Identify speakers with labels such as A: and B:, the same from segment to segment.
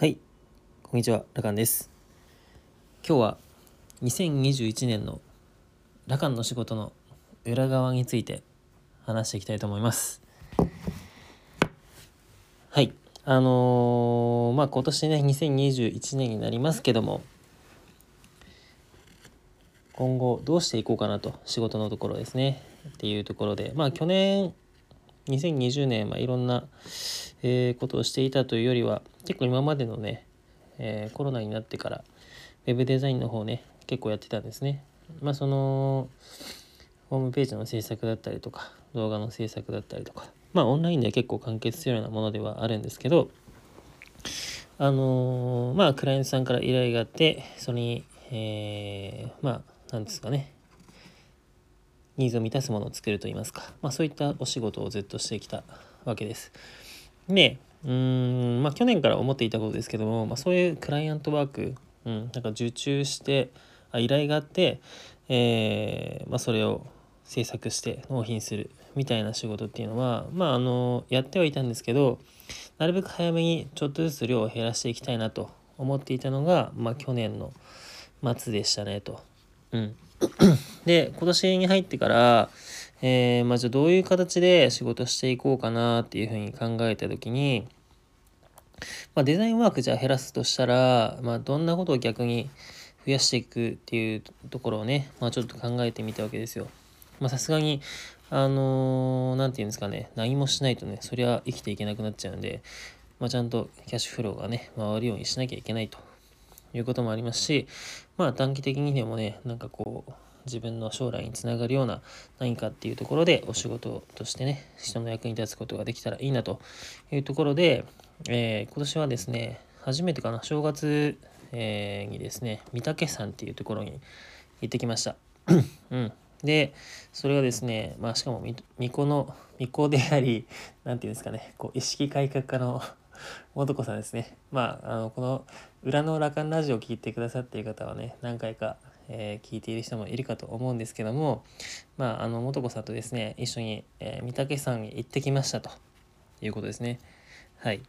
A: はい、こんにちは、ラカンです。今日は2021年のラカンの仕事の裏側について話していきたいと思います。はい、あのーまあ今年ね、2021年になりますけども、今後どうしていこうかなと、仕事のところですね。っていうところで、まあ去年、2020年、ま、いろんな、えーことをしていたというよりは結構今までのね、えーコロナになってからウェブデザインの方ね結構やってたんですね。まあそのホームページの制作だったりとか動画の制作だったりとかまあオンラインで結構完結するようなものではあるんですけどあのーまあクライアントさんから依頼があってそれに、えーまあなんですかねニーズを満たすものを作るといいますか、まあ、そういったお仕事をずっとしてきたわけです。で、うん、まあ去年から思っていたことですけども、まあ、そういうクライアントワーク、うん、なんか受注して、あ依頼があって、えーまあ、それを制作して納品するみたいな仕事っていうのは、まああの、やってはいたんですけど、なるべく早めにちょっとずつ量を減らしていきたいなと思っていたのが、まあ去年の末でしたねと。うん。で今年に入ってから、えーまあ、じゃあどういう形で仕事していこうかなっていうふうに考えた時に、まあ、デザインワークじゃあ減らすとしたら、まあ、どんなことを逆に増やしていくっていうところをね、まあ、ちょっと考えてみたわけですよ。まさすがにあのーていうんですかね何もしないとねそりゃ生きていけなくなっちゃうんで、まあ、ちゃんとキャッシュフローがね回るようにしなきゃいけないということもありますしまあ短期的にでもねなんかこう自分の将来につながるような何かっていうところでお仕事としてね人の役に立つことができたらいいなというところで、えー今年はですね初めてかな正月、えーにですね御嶽山っていうところに行ってきました。うん、でそれがですねまあしかも巫女の巫女でありなんていうんですかねこう意識改革家の素子さんですねまああのこの裏の羅漢ラジオを聞いてくださっている方はね何回か、えー聞いている人もいるかと思うんですけどもまああの素子さんとですね一緒に、えー御嶽山に行ってきましたと。いうことですね。はい。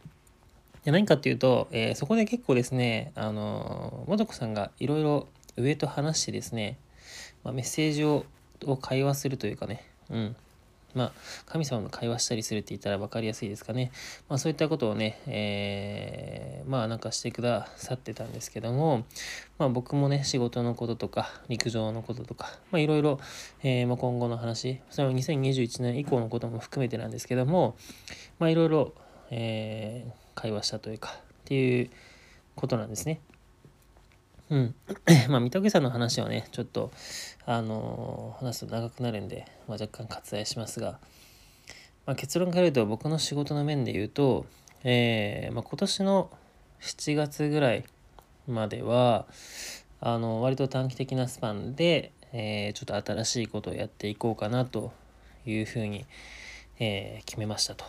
A: で何かっていうと、えーそこで結構ですねあの素子さんがいろいろ上と話してですね、まあ、メッセージをを会話するというかねうん。まあ、神様の会話したりするって言ったら分かりやすいですかね。まあ、そういったことをね、えーまあなんかしてくださってたんですけども、まあ僕もね、仕事のこととか、陸上のこととか、まあいろいろ、えーまあ、今後の話、それは2021年以降のことも含めてなんですけども、まあいろいろ、えー会話したというか、っていうことなんですね。うん。まあ、三宅さんの話はね、ちょっと、あのー話すと長くなるんで、まあ、若干割愛しますが、まあ、結論から言うと、僕の仕事の面で言うと、えーまあ、今年の7月ぐらいまでは、あの割と短期的なスパンで、えーちょっと新しいことをやっていこうかなというふうに、えー決めましたと。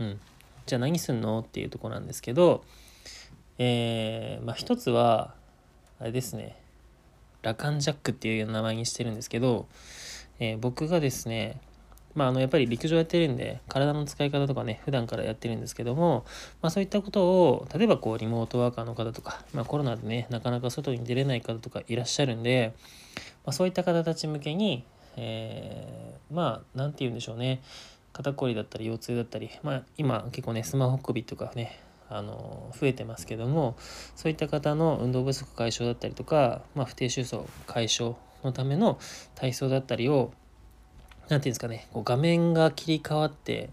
A: うん。じゃあ何すんのっていうとこなんですけど、えーまあ一つは、あれですね、ラカンジャックっていう名前にしてるんですけど、えー僕がですね、まあ、あのやっぱり陸上やってるんで体の使い方とかね普段からやってるんですけども、まあ、そういったことを例えばこうリモートワーカーの方とか、まあ、コロナでねなかなか外に出れない方とかいらっしゃるんで、まあ、そういった方たち向けに、えーまあ何て言うんでしょうね。肩こりだったり腰痛だったり、まあ、今結構ねスマホ首とかねあの増えてますけどもそういった方の運動不足解消だったりとか、まあ、不定収束解消のための体操だったりをなんていうんですかねこう画面が切り替わって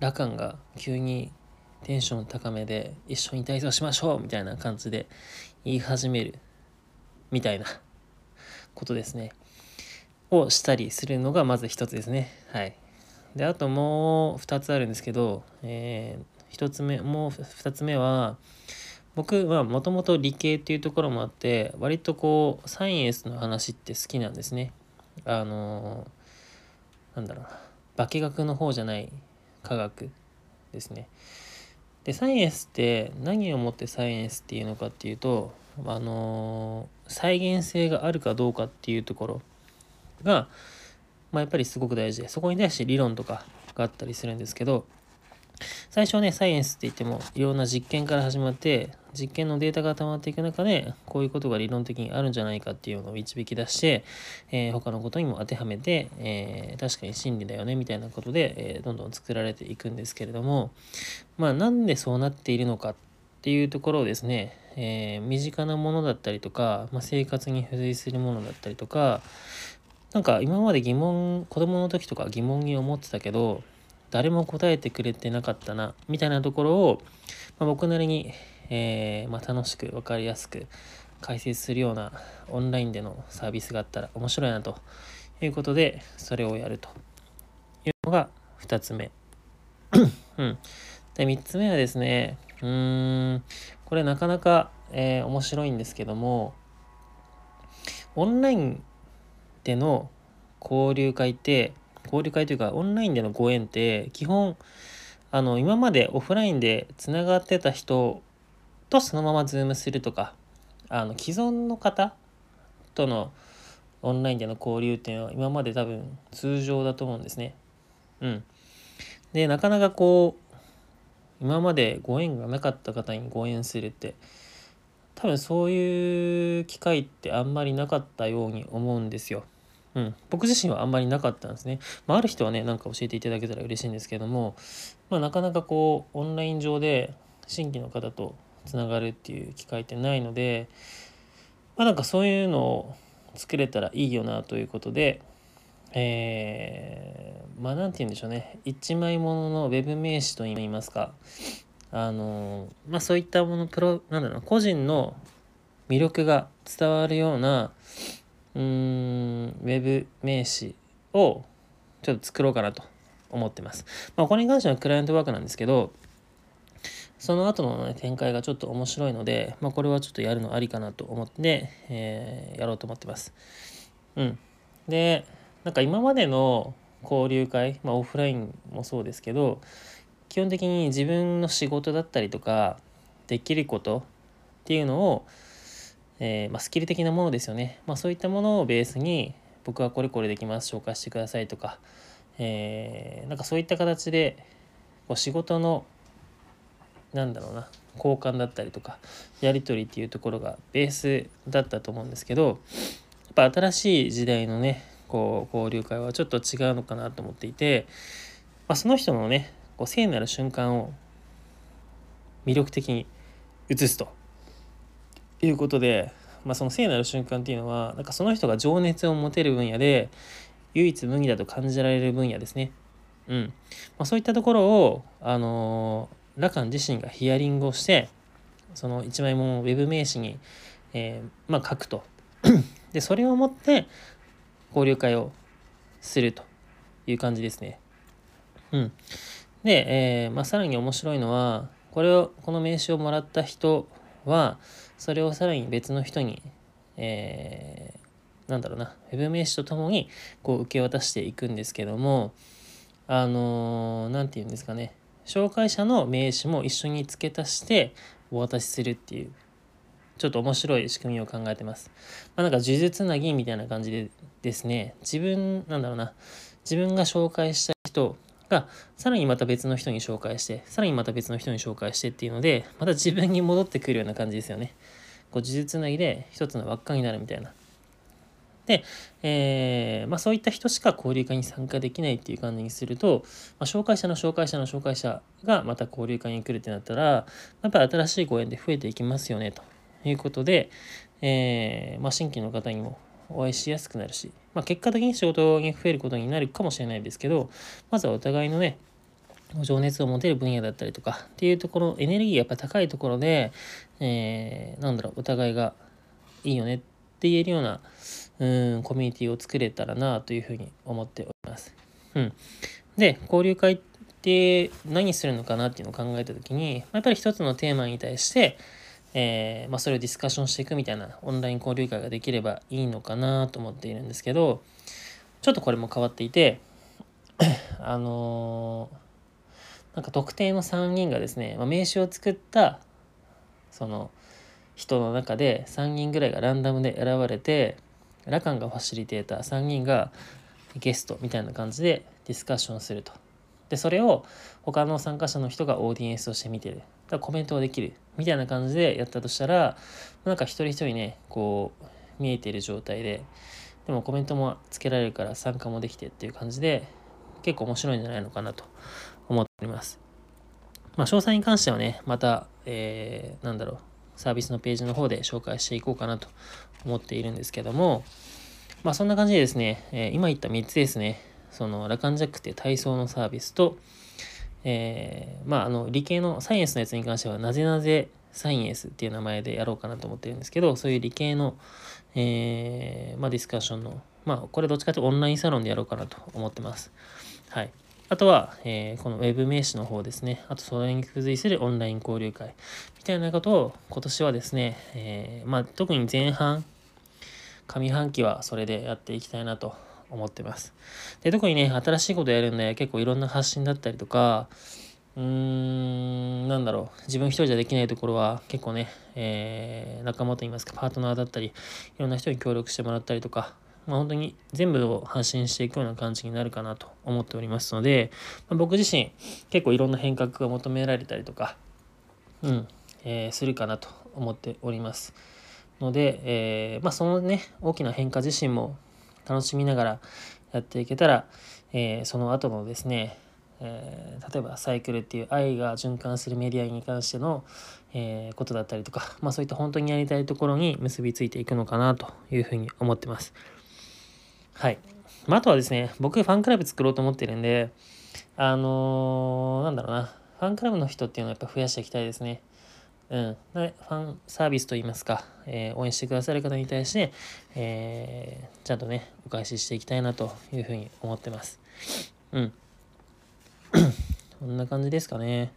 A: 羅漢が急にテンション高めで一緒に体操しましょうみたいな感じで言い始めるみたいなことですね。をしたりするのがまず一つですね。はい。であともう二つあるんですけど、えー一つ目もう二つ目は僕はもともと理系っていうところもあって割とこうサイエンスの話って好きなんですね。あのーなんだろうな。化学の方じゃない科学ですね。でサイエンスって何をもってサイエンスっていうのかっていうとあの再現性があるかどうかっていうところが、まあ、やっぱりすごく大事でそこに対して理論とかがあったりするんですけど最初はね、サイエンスって言ってもいろんな実験から始まって、実験のデータが溜まっていく中で、こういうことが理論的にあるんじゃないかっていうのを導き出して、えー、他のことにも当てはめて、えー、確かに真理だよねみたいなことで、えー、どんどん作られていくんですけれども、まあなんでそうなっているのかっていうところをですね、え身近なものだったりとか、まあ、生活に付随するものだったりとか、なんか今まで疑問、子供の時とか疑問に思ってたけど、誰も答えてくれてなかったなみたいなところを、まあ、僕なりに、えー、まあ、楽しく分かりやすく解説するようなオンラインでのサービスがあったら面白いなということでそれをやるというのが2つ目。うん、で3つ目はですねうーんこれなかなか、えー、面白いんですけどもオンラインでの交流会って交流会というかオンラインでのご縁って基本あの今までオフラインでつながってた人とそのままズームするとかあの既存の方とのオンラインでの交流っていうのは今まで多分通常だと思うんですね。うん。でなかなかこう今までご縁がなかった方にご縁するって多分そういう機会ってあんまりなかったように思うんですよ。うん、僕自身はあんまりなかったんですね。まあ、ある人はね、なんか教えていただけたら嬉しいんですけども、まあ、なかなかこう、オンライン上で新規の方とつながるっていう機会ってないので、まあ、なんかそういうのを作れたらいいよなということで、えー、まあ何て言うんでしょうね一枚もののウェブ名詞といいますかあのまあそういったものプロなんだろう個人の魅力が伝わるようなうーん、ウェブ名詞をちょっと作ろうかなと思ってます。まあ、これに関してはクライアントワークなんですけど、その後の、ね、展開がちょっと面白いので、まあ、これはちょっとやるのありかなと思って、えー、やろうと思ってます。うん。で、なんか今までの交流会、まあ、オフラインもそうですけど、基本的に自分の仕事だったりとか、できることっていうのを、えー、まあ、スキル的なものですよね、まあ、そういったものをベースに僕はこれこれできます紹介してくださいとか、えー、なんかそういった形でこう仕事のなんだろうな交換だったりとかやり取りっていうところがベースだったと思うんですけどやっぱ新しい時代のねこう交流会はちょっと違うのかなと思っていて、まあ、その人のねこう聖なる瞬間を魅力的に映すと。いうことで、まあ、その聖なる瞬間っていうのはなんかその人が情熱を持てる分野で唯一無二だと感じられる分野ですね。うんまあ、そういったところを、あのー、ラカン自身がヒアリングをしてその一枚もウェブ名詞に、えー、まあ、書くと。でそれをもって交流会をするという感じですね。うん、で、えー、まあ、さらに面白いのはこれをこの名刺をもらった人はそれをさらに別の人に、えー、なんだろうな、ウェブ名詞とともにこう受け渡していくんですけども、あの何、ー、て言うんですかね、紹介者の名詞も一緒に付け足してお渡しするっていう、ちょっと面白い仕組みを考えてます。まあ、なんか呪術なぎみたいな感じでですね、自分、なんだろうな、自分が紹介した人がさらにまた別の人に紹介してさらにまた別の人に紹介してっていうのでまた自分に戻ってくるような感じですよね。こう呪術つなぎで一つの輪っかになるみたいな。で、えーまあ、そういった人しか交流会に参加できないっていう感じにすると、まあ、紹介者の紹介者の紹介者がまた交流会に来るってなったらやっぱり新しいご縁で増えていきますよねということで、えーまあ、新規の方にもお会いしやすくなるし、まあ、結果的に仕事に増えることになるかもしれないですけど、まずはお互いのね、情熱を持てる分野だったりとかっていうところ、エネルギーやっぱ高いところで、えー、なんだろう、お互いがいいよねって言えるような、うん、コミュニティを作れたらなというふうに思っております。うん。で、交流会って何するのかなっていうのを考えた時に、やっぱり一つのテーマに対して、えー、まあ、それをディスカッションしていくみたいなオンライン交流会ができればいいのかなと思っているんですけどちょっとこれも変わっていて あのー、なんか特定の3人がですね、まあ、名刺を作ったその人の中で3人ぐらいがランダムで選ばれてラカンがファシリテーター3人がゲストみたいな感じでディスカッションすると。でそれを他の参加者の人がオーディエンスとして見てるだからコメントができるみたいな感じでやったとしたらなんか一人一人ねこう見えてる状態ででもコメントもつけられるから参加もできてっていう感じで結構面白いんじゃないのかなと思っております。まあ、詳細に関してはね、また、えー、なんだろう、サービスのページの方で紹介していこうかなと思っているんですけども、まあそんな感じでですね、えー、今言った3つですね、そのラカンジャックって体操のサービスと、えー、まああの理系のサイエンスのやつに関してはなぜなぜサイエンスっていう名前でやろうかなと思ってるんですけど、そういう理系の、えー、まあ、ディスカッションの、まあこれどっちかというとオンラインサロンでやろうかなと思ってます。はい。あとは、えー、このウェブ名詞の方ですね。あと、それに付随するオンライン交流会みたいなことを今年はですね、えー、まあ、特に前半、上半期はそれでやっていきたいなと思ってます。で、特にね、新しいことやるんで、結構いろんな発信だったりとか、うーん、なんだろう、自分一人じゃできないところは結構ね、えー、仲間といいますか、パートナーだったり、いろんな人に協力してもらったりとか、まあ、本当に全部を発信していくような感じになるかなと思っておりますので、まあ、僕自身結構いろんな変革が求められたりとか、うん、えー、するかなと思っております。ので、えー、まあ、そのね、大きな変化自身も楽しみながらやっていけたら、えー、その後のですね、えー、例えばサイクルっていう愛が循環するメディアに関しての、えー、ことだったりとか、まあ、そういった本当にやりたいところに結びついていくのかなというふうに思ってます。はい。まあ、あとはですね、僕ファンクラブ作ろうと思ってるんで、あのー、なんだろうな、ファンクラブの人っていうのはやっぱ増やしていきたいですね。うん、ファンサービスといいますか、えー、応援してくださる方に対して、えー、ちゃんとね、お返ししていきたいなというふうに思ってます。うん。こんな感じですかね。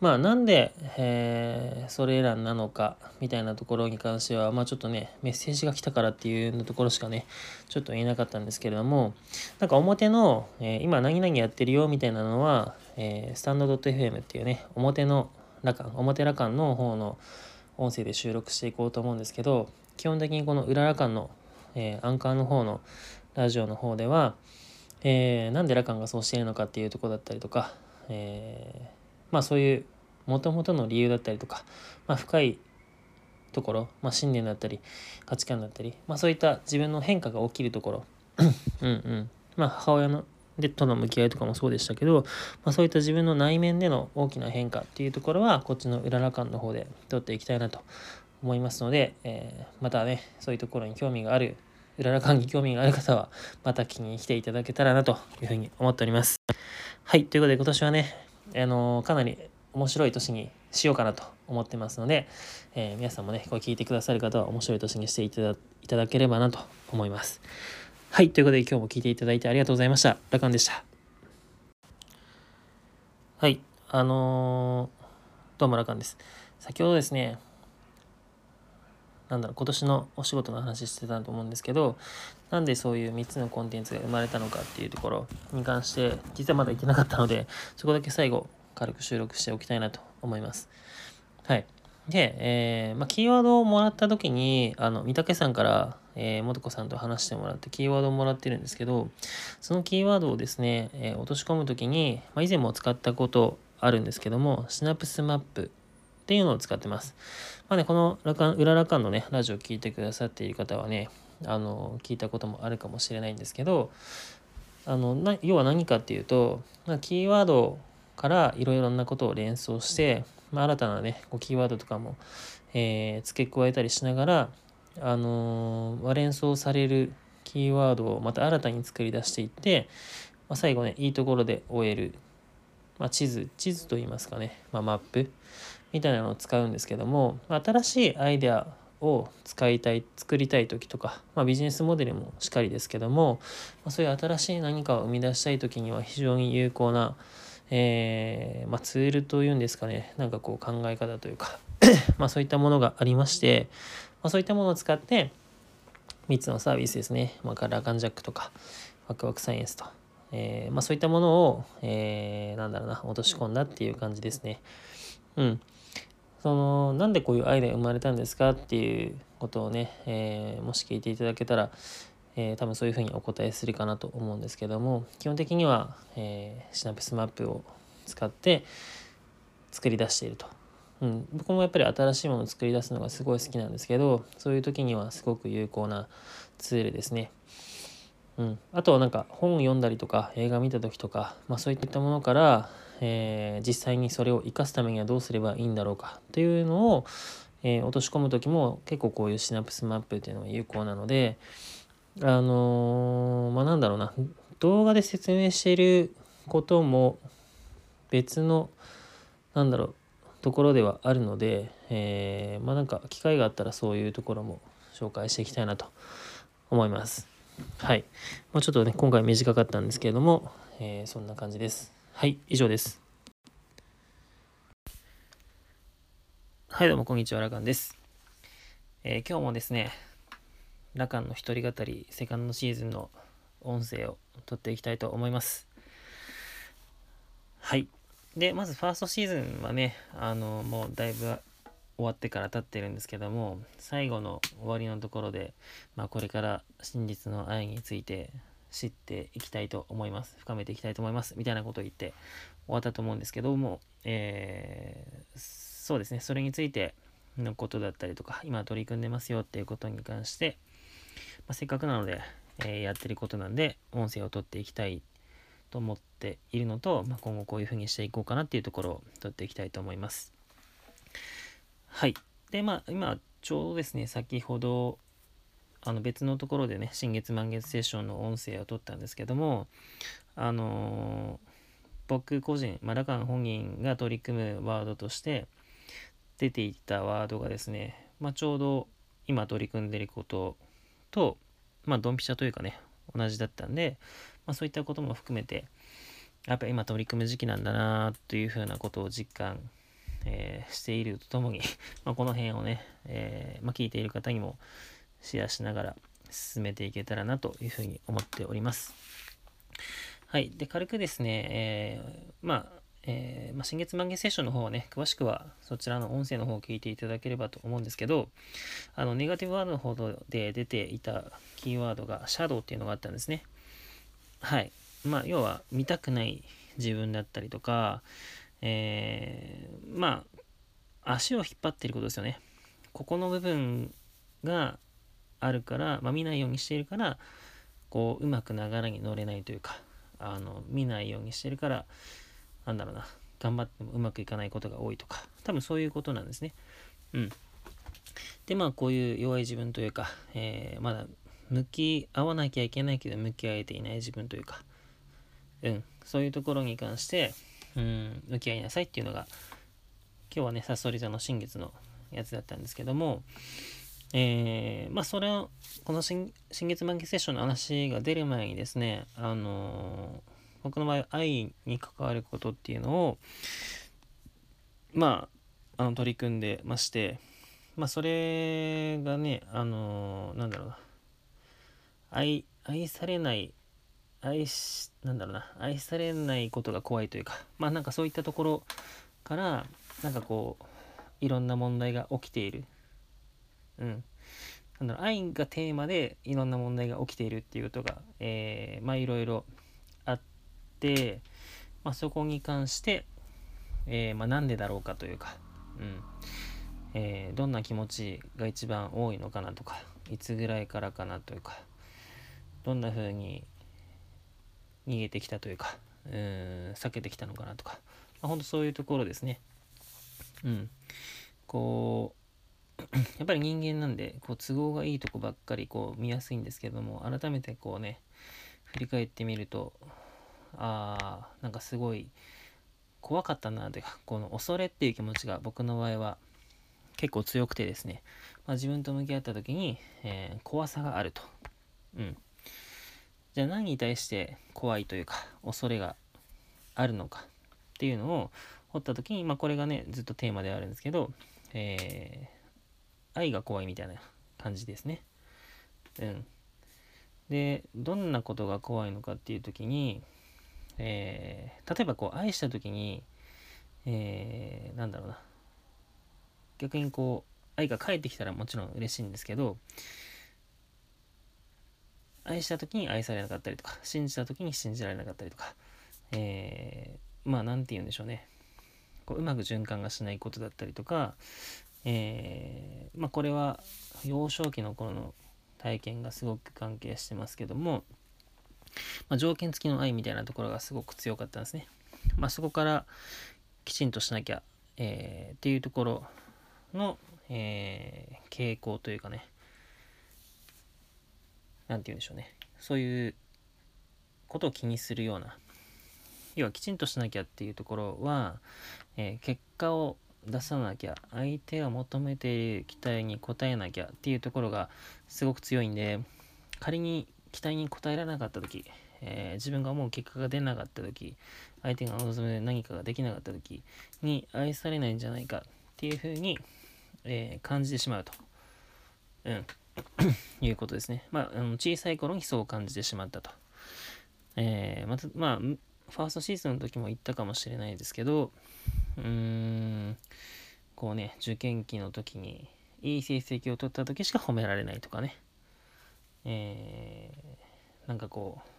A: まあなんで、えー、それらなのかみたいなところに関しては、まあちょっとね、メッセージが来たからっていうところしかね、ちょっと言えなかったんですけれども、なんか表の、えー、今何々やってるよみたいなのは、えー、スタンド .fm っていうね、表のラカン、表ラカンの方の音声で収録していこうと思うんですけど、基本的にこの裏ラカンの、えー、アンカーの方のラジオの方では、えー、なんでラカンがそうしているのかっていうところだったりとか、えー、まあそういうもともとの理由だったりとか、まあ、深いところ、まあ、信念だったり価値観だったり、まあ、そういった自分の変化が起きるところ。うんうん。まあ母親のでとの向き合いとかもそうでしたけど、まあ、そういった自分の内面での大きな変化っていうところはこっちのうらら感の方で取っていきたいなと思いますので、えー、またねそういうところに興味があるうらら感に興味がある方はまた聞きに来ていただけたらなというふうに思っております。はいということで今年はねあのー、かなり面白い年にしようかなと思ってますので、えー、皆さんもねこれ聞いてくださる方は面白い年にしていただければなと思います。はい、ということで今日も聞いていただいてありがとうございました。ラカンでした。はい、あのー、どうもラカンです。先ほどですね、なんだろう、今年のお仕事の話してたと思うんですけど、なんでそういう3つのコンテンツが生まれたのかっていうところに関して、実はまだ言ってなかったので、そこだけ最後軽く収録しておきたいなと思います。はい。で、えー、まあ、キーワードをもらった時に、あの、三宅さんから、えー、もとこさんと話してもらってキーワードをもらってるんですけど、そのキーワードをですね、えー、落とし込む時に、まあ、以前も使ったことあるんですけども、シナプスマップっていうのを使ってます。まあね、この、裏ラカンのね、ラジオを聴いてくださっている方はね、あの、聞いたこともあるかもしれないんですけど、あの、な要は何かっていうと、まあ、キーワードからいろいろなことを連想して、まあ、新たなねこうキーワードとかも、えー、付け加えたりしながら、あのー、連想されるキーワードをまた新たに作り出していって、まあ、最後ねいいところで終える、まあ、地図地図といいますかね、まあ、マップみたいなのを使うんですけども新しいアイデアを使いたい作りたい時とか、まあ、ビジネスモデルもしっかりですけども、まあ、そういう新しい何かを生み出したい時には非常に有効なえー、まあ、ツールというんですかね。なんかこう考え方というか まそういったものがありまして、まあ、そういったものを使って3つのサービスですね、まあ、カラーガンジャックとかワクワクサイエンスと、えー、まあ、そういったものを、えー、なんだろうな落とし込んだっていう感じですね。うん。そのなんでこういうアイデア生まれたんですかっていうことをね、えー、もし聞いていただけたら、えー、多分そういうふうにお答えするかなと思うんですけども基本的には、えー、シナプスマップを使って作り出していると。うん、僕もやっぱり新しいものを作り出すのがすごい好きなんですけどそういう時にはすごく有効なツールですね。うん、あとはなんか本を読んだりとか映画見た時とか、まあ、そういったものから、えー、実際にそれを生かすためにはどうすればいいんだろうかというのを、えー、落とし込む時も結構こういうシナプスマップっていうのが有効なのであのー、まあなんだろうな。動画で説明していることも別のなんだろうところではあるので、えー、まあなんか機会があったらそういうところも紹介していきたいなと思います。はい。もうちょっとね、今回短かったんですけれども、えー、そんな感じです。はい、以上です。はい、どうもこんにちは、ラカンです。えー、今日もですね、ラカンの一人語り、セカンドシーズンの音声を撮っていきたいと思います。はい。で、まずファーストシーズンはね、あの、もうだいぶ終わってから経ってるんですけども最後の終わりのところで、まあ、これから真実の愛について知っていきたいと思います。深めていきたいと思います。みたいなことを言って終わったと思うんですけども、えー、そうですね。それについてのことだったりとか今取り組んでますよっていうことに関して、まあ、せっかくなので、えー、やってることなんで音声を取っていきたいと思っているのと、まあ、今後こういうふうにしていこうかなっていうところを取っていきたいと思います。はい。で、まあ、今、ちょうどですね、先ほど、あの別のところでね、新月満月セッションの音声を取ったんですけども、あのー、僕個人、まあ、ラカン本人が取り組むワードとして出ていたワードがですね、まあ、ちょうど今取り組んでいることと、まあ、ドンピシャというかね、同じだったんで、まあ、そういったことも含めて、やっぱり今取り組む時期なんだなというふうなことを実感えー、しているとともに まこの辺をね、えー、まあ、聞いている方にもシェアしながら進めていけたらなというふうに思っております。はい。で、軽くですね、えー、まあ、えー、まあ、新月満月セッションの方はね、詳しくはそちらの音声の方を聞いていただければと思うんですけど、あの、ネガティブワードの方で出ていたキーワードが、シャドウっていうのがあったんですね。はい。まあ、要は、見たくない自分だったりとか、えー、まあ足を引っ張ってることですよね。ここの部分があるから、まあ、見ないようにしているからこううまく流れに乗れないというかあの見ないようにしてるからなんだろうな頑張ってもうまくいかないことが多いとか多分そういうことなんですね。うん。でまあこういう弱い自分というか、えー、まだ向き合わなきゃいけないけど向き合えていない自分というか。うん。そういうところに関してうん向き合いなさいっていうのが今日はねさそり座の新月のやつだったんですけどもえー、まあそれをこの新月満月セッションの話が出る前にですねあのー、僕の場合愛に関わることっていうのをまああの取り組んでましてまあそれがねあのー、なんだろうな。愛愛されない愛し、なんだろうな、愛されないことが怖いというか、まあなんかそういったところから、なんかこう、いろんな問題が起きている。うん。なんだろう、愛がテーマでいろんな問題が起きているっていうことが、えー、まあいろいろあって、まあそこに関して、えー、まあなんでだろうかというか、うん。えー、どんな気持ちが一番多いのかなとか、いつぐらいからかなというか、どんな風に逃げてきたというか、うん、避けてきたのかなとか、まあ、ほんとそういうところですね。うん。こう、やっぱり人間なんで、こう都合がいいとこばっかりこう見やすいんですけども、改めてこうね、振り返ってみると、ああ、なんかすごい怖かったなというか、この恐れっていう気持ちが僕の場合は結構強くてですね、まあ、自分と向き合った時に、えー、怖さがあると。うん。じゃあ何に対して怖いというか恐れがあるのかっていうのを掘った時に、まあ、これがねずっとテーマではあるんですけど、えー、愛が怖いみたいな感じですね。うん、でどんなことが怖いのかっていう時に、えー、例えばこう愛した時に、えー、なんだろうな逆にこう愛が返ってきたらもちろん嬉しいんですけど愛した時に愛されなかったりとか信じた時に信じられなかったりとか、えー、まあ何て言うんでしょうねこううまく循環がしないことだったりとか、えー、まあこれは幼少期の頃の体験がすごく関係してますけども、まあ、条件付きの愛みたいなところがすごく強かったんですね。まあ、そこからきちんとしなきゃ、えー、っていうところの、えー、傾向というかね何て言うんでしょうね。そういうことを気にするような要はきちんとしなきゃっていうところは、えー、結果を出さなきゃ相手が求めている期待に応えなきゃっていうところがすごく強いんで仮に期待に応えられなかった時、えー、自分が思う結果が出なかった時相手が望む何かができなかった時に愛されないんじゃないかっていうふうに、えー、感じてしまうと、うん、いうことですね。まあ、あの小さい頃にそう感じてしまったと。えー、また、まあ、ファーストシーズンの時も言ったかもしれないですけど、うーん、こうね、受験期の時にいい成績を取った時しか褒められないとかね。えー、なんかこう、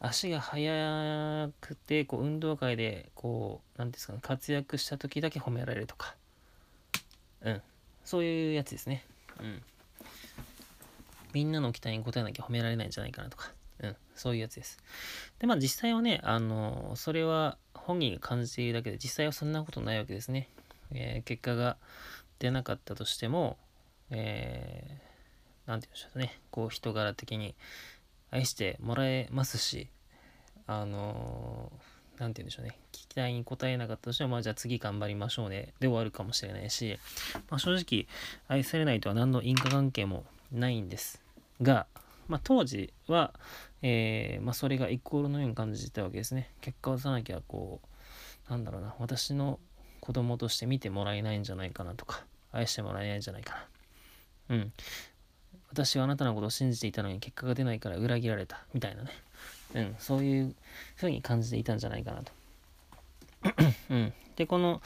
A: 足が速くてこう運動会でこう何ですかね活躍した時だけ褒められるとかうんそういうやつですね。うん。みんなの期待に応えなきゃ褒められないんじゃないかなとか。うん。そういうやつです。でまあ実際はねあのそれは本人が感じているだけで実際はそんなことないわけですね、えー、結果が出なかったとしてもえー、なんて言うんでしょうね。こう人柄的に愛してもらえますし、あのー、なんて言うんでしょうね、期待に応えなかったとしても、まあ、じゃあ次頑張りましょうね、で終わるかもしれないし、まあ、正直、愛されないとは何の因果関係もないんですが、まあ、当時は、えー、まあ、それがイコールのように感じてたわけですね。結果を出さなきゃ、こう、なんだろうな、私の子供として見てもらえないんじゃないかなとか、愛してもらえないんじゃないかな。うん。私はあなたのことを信じていたのに結果が出ないから裏切られたみたいなね、うん、そういう風に感じていたんじゃないかなと。うん、でこの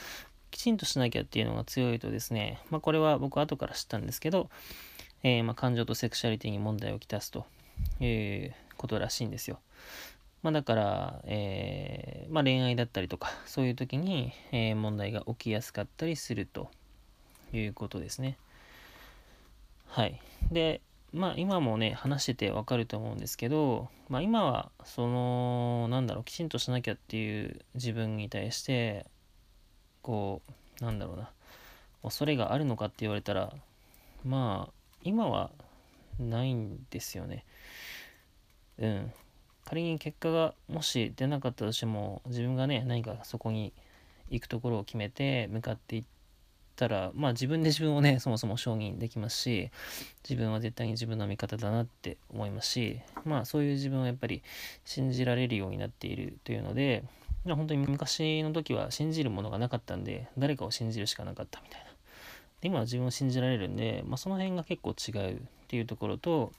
A: きちんとしなきゃっていうのが強いとですね、まあ、これは僕後から知ったんですけど、えー、まあ、感情とセクシャリティに問題をきたすということらしいんですよ。まあ、だから、えー、ま恋愛だったりとかそういう時に、えー、問題が起きやすかったりするということですね。はい。で、まあ今もね、話しててわかると思うんですけど、まあ今は、その、なんだろう、きちんとしなきゃっていう自分に対して、こう、なんだろうな、恐れがあるのかって言われたら、まあ、今はないんですよね。うん。仮に結果がもし出なかったとしても、自分がね、何かそこに行くところを決めて向かっていったら、まあ自分で自分をね、そもそも承認できますし、自分は絶対に自分の味方だなって思いますし、まあそういう自分をやっぱり信じられるようになっているというので、本当に昔の時は信じるものがなかったんで、誰かを信じるしかなかったみたいな。今は自分を信じられるんで、まあ、その辺が結構違うっていうところと、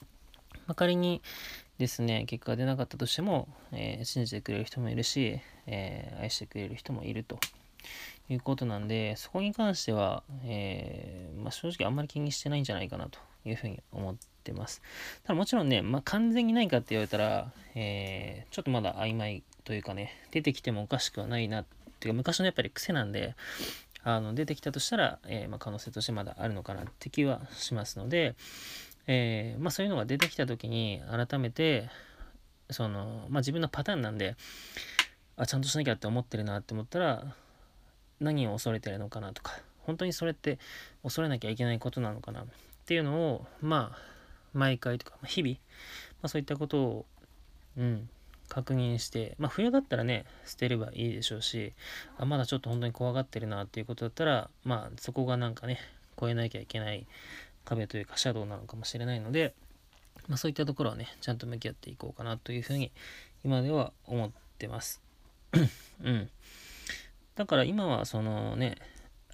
A: まあ、仮にですね、結果が出なかったとしても、えー、信じてくれる人もいるし、えー、愛してくれる人もいるということなんで、そこに関しては、えー、まあ、正直あんまり気にしてないんじゃないかなというふうに思ってます。ただもちろんね、まあ、完全にないかって言われたら、えー、ちょっとまだ曖昧というかね、出てきてもおかしくはないなっていうか、昔のやっぱり癖なんで、あの出てきたとしたら、えー、まあ、可能性としてまだあるのかなって気はしますので、えま、そういうのが出てきた時に改めてその、ま、自分のパターンなんであちゃんとしなきゃって思ってるなって思ったら何を恐れてるのかなとか本当にそれって恐れなきゃいけないことなのかなっていうのをまあ毎回とか日々、まあ、そういったことをうん確認してまあ冬だったらね捨てればいいでしょうしあまだちょっと本当に怖がってるなっていうことだったらまあそこがなんかね超えなきゃいけない壁というかシャドウなのかもしれないので、まあ、そういったところはねちゃんと向き合っていこうかなというふうに今では思ってます。うん。だから今はそのね、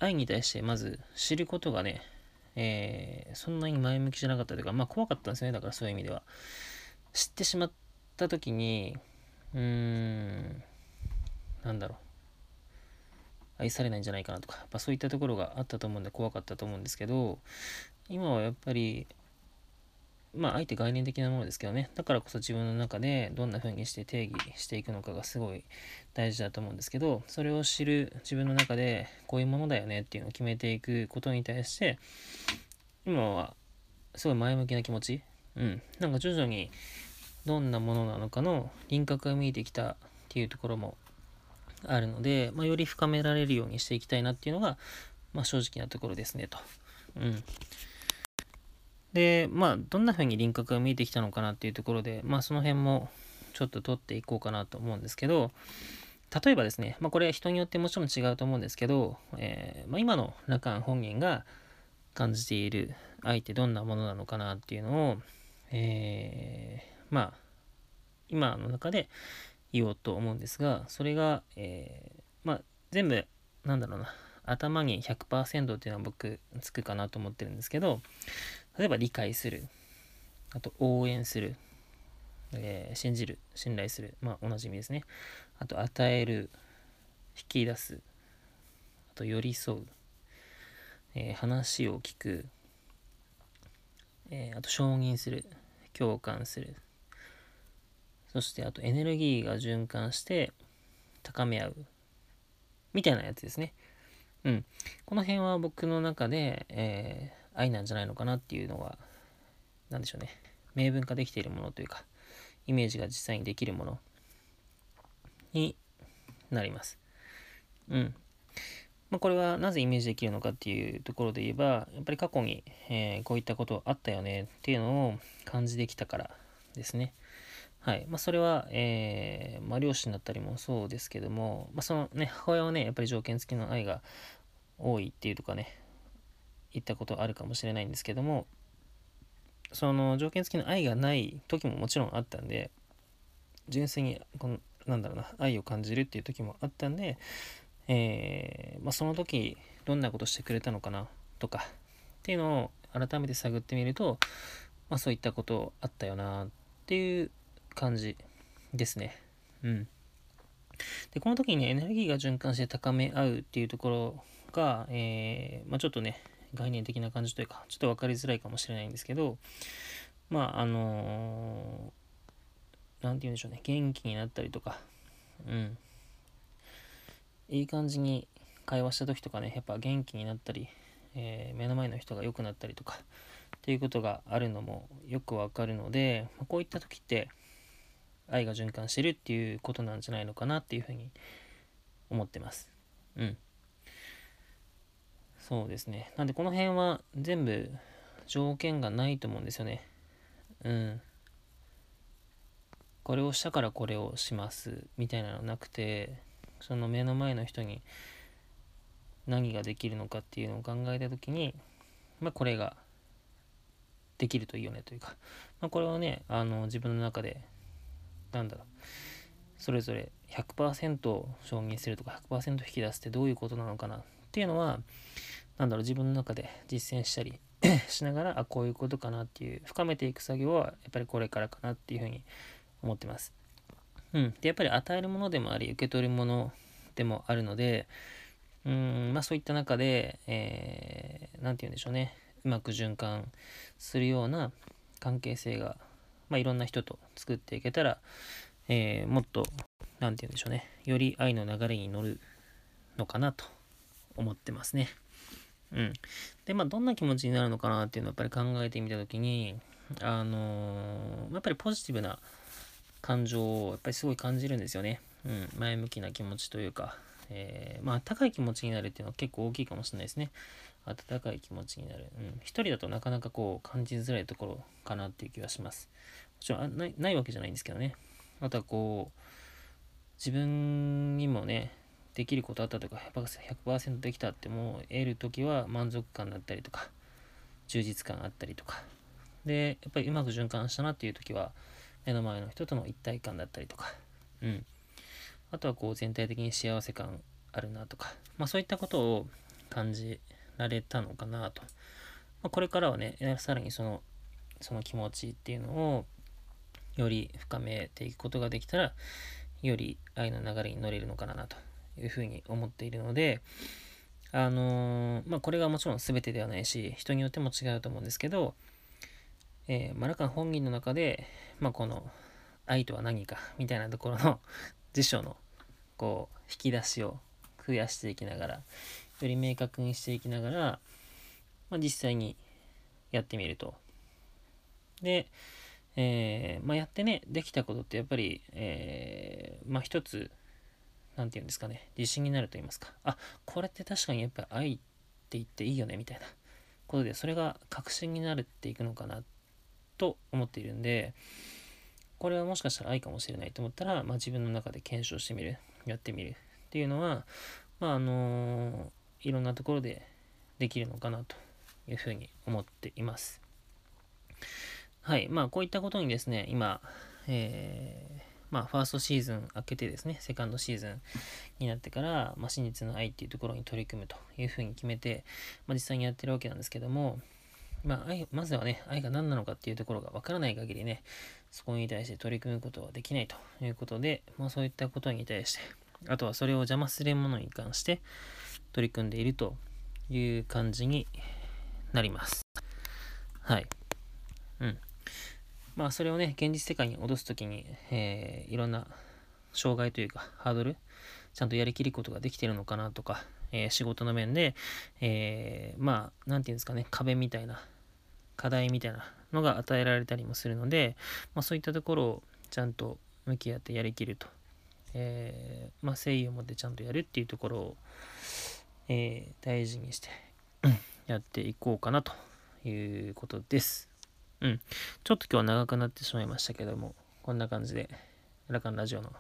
A: 愛に対してまず知ることがね、えー、そんなに前向きじゃなかったというか、まあ怖かったんですよね、だからそういう意味では。知ってしまった時に、うーん、なんだろう。愛されないんじゃないかなとか、やっぱそういったところがあったと思うんで怖かったと思うんですけど、今はやっぱり、まあ、あえて概念的なものですけどね。だからこそ自分の中でどんな風にして定義していくのかがすごい大事だと思うんですけど、それを知る自分の中でこういうものだよねっていうのを決めていくことに対して、今はすごい前向きな気持ち。うん。なんか徐々にどんなものなのかの輪郭が見えてきたっていうところもあるので、まあ、より深められるようにしていきたいなっていうのが、まあ、正直なところですねと。うん。で、まあ、どんな風に輪郭が見えてきたのかなっていうところで、まあ、その辺もちょっと取っていこうかなと思うんですけど、例えばですね、まあ、これは人によってもちろん違うと思うんですけど、えー、まあ、今のラカン本人が感じている愛ってどんなものなのかなっていうのを、えー、まあ、今の中で言おうと思うんですが、それが、えー、まあ、全部、なんだろうな、頭に100%っていうのは僕つくかなと思ってるんですけど、例えば理解する、あと応援する、えー、信じる、信頼する、まあおなじみですね。あと与える、引き出す、あと寄り添う、えー、話を聞く、えー、あと承認する、共感する、そしてあとエネルギーが循環して高め合う、みたいなやつですね。うん。この辺は僕の中で、えー、愛なんじゃないのかなっていうのは何でしょうね明文化できているものというかイメージが実際にできるものになります。うん。まあ、これはなぜイメージできるのかっていうところで言えばやっぱり過去に、えー、こういったことあったよねっていうのを感じてきたからですね。はい。まあ、それは、えー、まあ、両親だったりもそうですけども、まあ、そのね、母親はね、やっぱり条件付きの愛が多いっていうとかね、言ったことあるかもしれないんですけどもその条件付きの愛がない時ももちろんあったんで純粋にこのなんだろうな愛を感じるっていう時もあったんで、えー、まあ、その時どんなことしてくれたのかなとかっていうのを改めて探ってみると、まあ、そういったことあったよなっていう感じですね。うん。で、この時にエネルギーが循環して高め合うっていうところが、えー、まあ、ちょっとね、概念的な感じというか、ちょっと分かりづらいかもしれないんですけど、まあ、あのー、て言うんでしょうね、元気になったりとか、うん。いい感じに会話した時とかね、やっぱ元気になったり、えー、目の前の人が良くなったりとか、っていうことがあるのもよくわかるので、こういった時って、愛が循環してるっていうことなんじゃないのかなっていうふうに思ってます。うん。そうですね。なんでこの辺は全部条件がないと思うんですよね。うん。これをしたからこれをしますみたいなのなくて、その目の前の人に何ができるのかっていうのを考えた時に、まあこれができるといいよねというか、まあこれをね、あの自分の中で、なんだろう、それぞれ100%承認するとか100%引き出すってどういうことなのかなっていうのは、なんだろう、自分の中で実践したり しながら、あ、こういうことかなっていう、深めていく作業は、やっぱりこれからかなっていうふうに思ってます。うん。で、やっぱり与えるものでもあり、受け取るものでもあるので、うん、まあそういった中で、えー、て言うんでしょうね、うまく循環するような関係性が、まあいろんな人と作っていけたら、えー、もっと、何て言うんでしょうね、より愛の流れに乗るのかなと思ってますね。うん。で、まあ、どんな気持ちになるのかなっていうのをやっぱり考えてみたときに、あのー、やっぱりポジティブな感情をやっぱりすごい感じるんですよね。うん。前向きな気持ちというか、えー、まあ、高い気持ちになるっていうのは結構大きいかもしれないですね。温かい気持ちになる。うん。一人だとなかなかこう感じづらいところかなっていう気はします。もちろんないないわけじゃないんですけどね。あとはこう、自分にもね、できることあったとか100%できたってもう得る時は満足感だったりとか充実感あったりとか。でやっぱりうまく循環したなっていう時は目の前の人との一体感だったりとか。うん。あとはこう全体的に幸せ感あるなとか。まあそういったことを感じられたのかなと、まあ、これからはねさらにそのその気持ちっていうのをより深めていくことができたらより愛の流れに乗れるのかなと。いうふうに思っているので、あのー、まあ、これがもちろん全てではないし、人によっても違うと思うんですけど、えー、マラカン本人の中で、まあ、この愛とは何かみたいなところの辞書のこう引き出しを増やしていきながらより明確にしていきながら、まあ、実際にやってみると。で、えー、まあ、やってねできたことってやっぱり、えー、まあ一つ何て言うんですかね。自信になると言いますか。あこれって確かにやっぱ愛って言っていいよね。みたいな。ことでそれが確信になるっていくのかなと思っているんでこれはもしかしたら愛かもしれないと思ったら、まあ、自分の中で検証してみる。やってみるっていうのはまああのー、いろんなところでできるのかなというふうに思っています。はい。まあこういったことにですね今えーまあ、ファーストシーズン明けてですね、セカンドシーズンになってから、まあ、真実の愛っていうところに取り組むというふうに決めて、まあ、実際にやってるわけなんですけども、まあ、愛まずはね、愛が何なのかっていうところがわからない限りね、そこに対して取り組むことはできないということで、まあ、そういったことに対して、あとはそれを邪魔するものに関して取り組んでいるという感じになります。はい。うん。まあそれをね、現実世界に戻すときに、えー、いろんな障害というかハードル、ちゃんとやりきることができてるのかなとか、えー、仕事の面で、えー、まあ、なんていうんですかね、壁みたいな、課題みたいなのが与えられたりもするので、まあ、そういったところをちゃんと向き合ってやりきると、えー、まあ、誠意を持ってちゃんとやるっていうところを、え大事にしてやっていこうかなということです。うん。ちょっと今日は長くなってしまいましたけども、こんな感じで、ラカンラジオの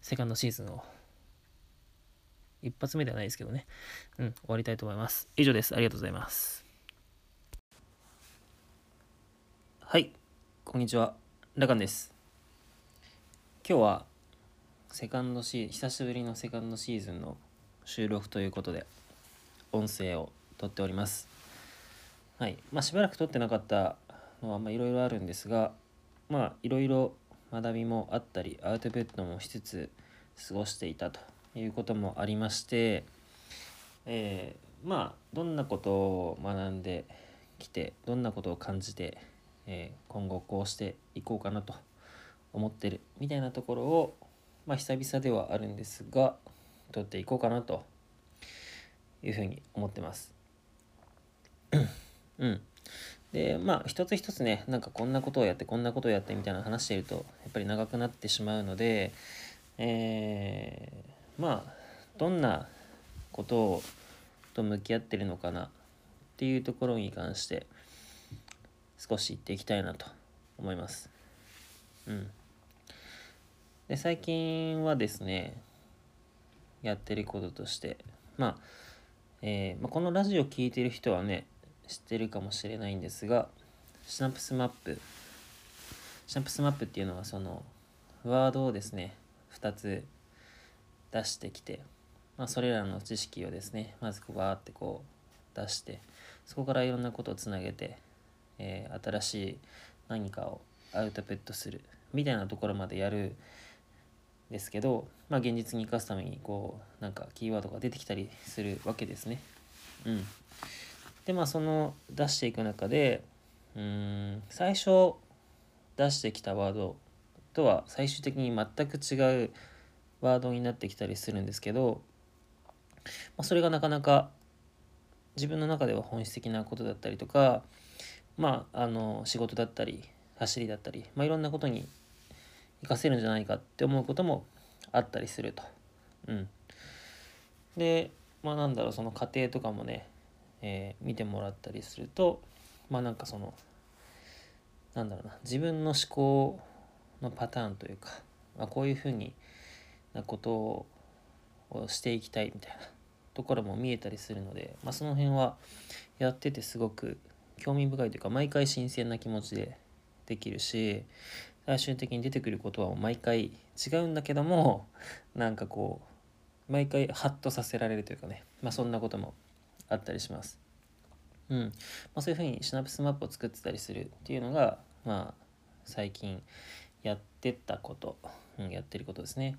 A: セカンドシーズンを、一発目ではないですけどね、うん、終わりたいと思います。以上です。ありがとうございます。はい、こんにちは。ラカンです。今日は、セカンドシー久しぶりのセカンドシーズンの収録ということで、音声を撮っております。はい。まあ、しばらく撮ってなかったのはまいろいろあるんですがまあいろいろ学びもあったりアウトプットもしつつ過ごしていたということもありまして、えー、まあどんなことを学んできてどんなことを感じて、えー、今後こうしていこうかなと思ってるみたいなところをまあ久々ではあるんですが取っていこうかなというふうに思ってます。うん。でまあ一つ一つねなんかこんなことをやってこんなことをやってみたいな話しているとやっぱり長くなってしまうので、えー、まあどんなことをと向き合ってるのかなっていうところに関して少し言っていきたいなと思います。うん。で最近はですねやってることとしてまあ、えーまあ、このラジオ聴いてる人はね知ってるかもしれないんですがシナプスマップシナプスマップっていうのはそのワードをですね2つ出してきて、まあ、それらの知識をですねまずこうバーってこう出してそこからいろんなことをつなげて、えー、新しい何かをアウトプットするみたいなところまでやるですけど、まあ、現実に生かすためにこうなんかキーワードが出てきたりするわけですね。うん、でまあその出していく中でうん最初出してきたワードとは最終的に全く違うワードになってきたりするんですけど、まあ、それがなかなか自分の中では本質的なことだったりとかまああの仕事だったり走りだったり、まあ、いろんなことに活かせるんじゃないかって思うこともあったりすると。うん、でまあなんだろうその過程とかもねえー、見てもらったりするとまあなんかそのなんだろうな自分の思考のパターンというか、まあ、こういうふうになことをしていきたいみたいな ところも見えたりするので、まあ、その辺はやっててすごく興味深いというか毎回新鮮な気持ちでできるし最終的に出てくることは毎回違うんだけどもなんかこう毎回ハッとさせられるというかね、まあ、そんなこともあったりします。うんまあ、そういうふうにシナプスマップを作ってたりするっていうのが、まあ、最近やってたこと、うん、やってることですね。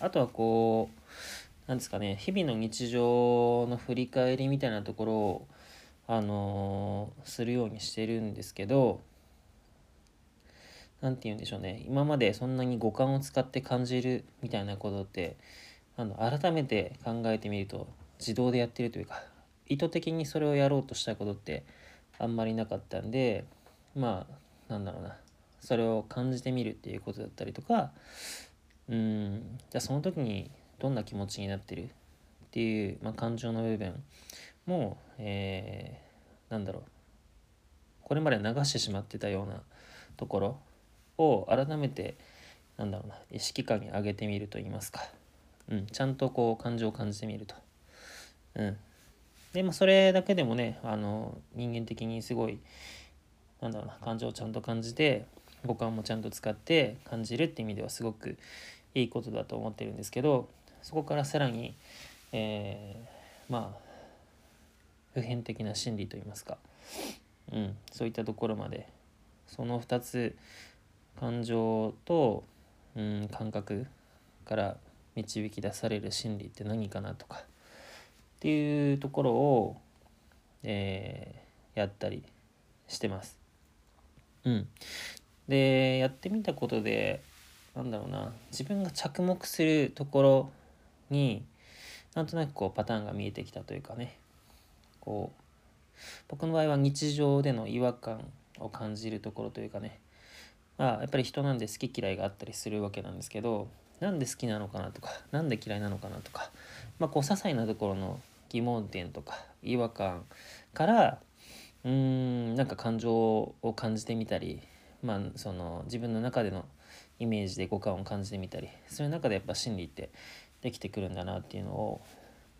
A: あとはこう、なんですかね、日々の日常の振り返りみたいなところを、あのー、するようにしてるんですけど何て言うんでしょうね今までそんなに五感を使って感じるみたいなことってあの改めて考えてみると自動でやってるというか意図的にそれをやろうとしたことってあんまりなかったんでまあなんだろうな。それを感じてみるっていうことだったりとかうんじゃあその時にどんな気持ちになってる？っていう、まあ、感情の部分も、えー、なんだろう。これまで流してしまってたようなところを改めてなんだろうな意識感に上げてみると言いますか、うん、ちゃんとこう感情を感じてみると。うん、でまあそれだけでもねあの人間的にすごいなんだろうな感情をちゃんと感じて五感もちゃんと使って感じるって意味ではすごくいいことだと思ってるんですけどそこからさらに、えー、まあ普遍的な心理といいますか、うん、そういったところまでその2つ感情と、うん、感覚から導き出される心理って何かなとかっていうところを、えー、やったりしてます。うん、でやってみたことでなんだろうな。自分が着目するところになんとなくこうパターンが見えてきたというかね。こう僕の場合は日常での違和感を感じるところというかね。まあやっぱり人なんで好き嫌いがあったりするわけなんですけどなんで好きなのかなとか何で嫌いなのかなとかまあこう些細なところの疑問点とか違和感からうーんなんか感情を感じてみたりまあその自分の中でのイメージで五感を感じてみたりそういう中でやっぱ心理ってできてくるんだなっていうのを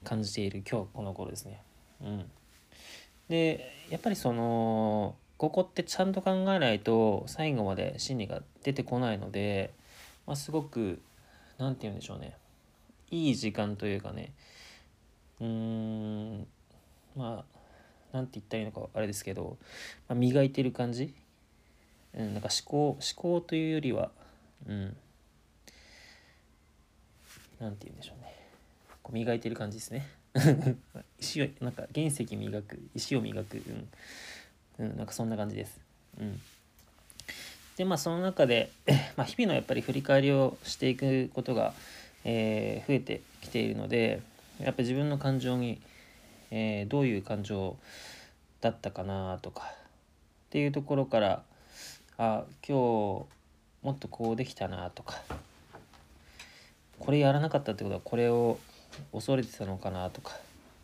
A: 感じている今日この頃ですね。うん、でやっぱりそのここってちゃんと考えないと最後まで心理が出てこないので、まあ、すごく何て言うんでしょうねいい時間というかねうんまあ何て言ったらいいのかあれですけど、まあ、磨いてる感じ、うん、なんか思考思考というよりはうん何て言うんでしょうね。こう磨いてる感じですね。石をなんか原石磨く石を磨くうん、うん、なんかそんな感じです。うん。でまあその中で、まあ、日々のやっぱり振り返りをしていくことが、えー、増えてきているのでやっぱ自分の感情に、えー、どういう感情だったかなとかっていうところからあ今日もっとこうできたなとかこれやらなかったってことはこれを恐れてたのかなとか、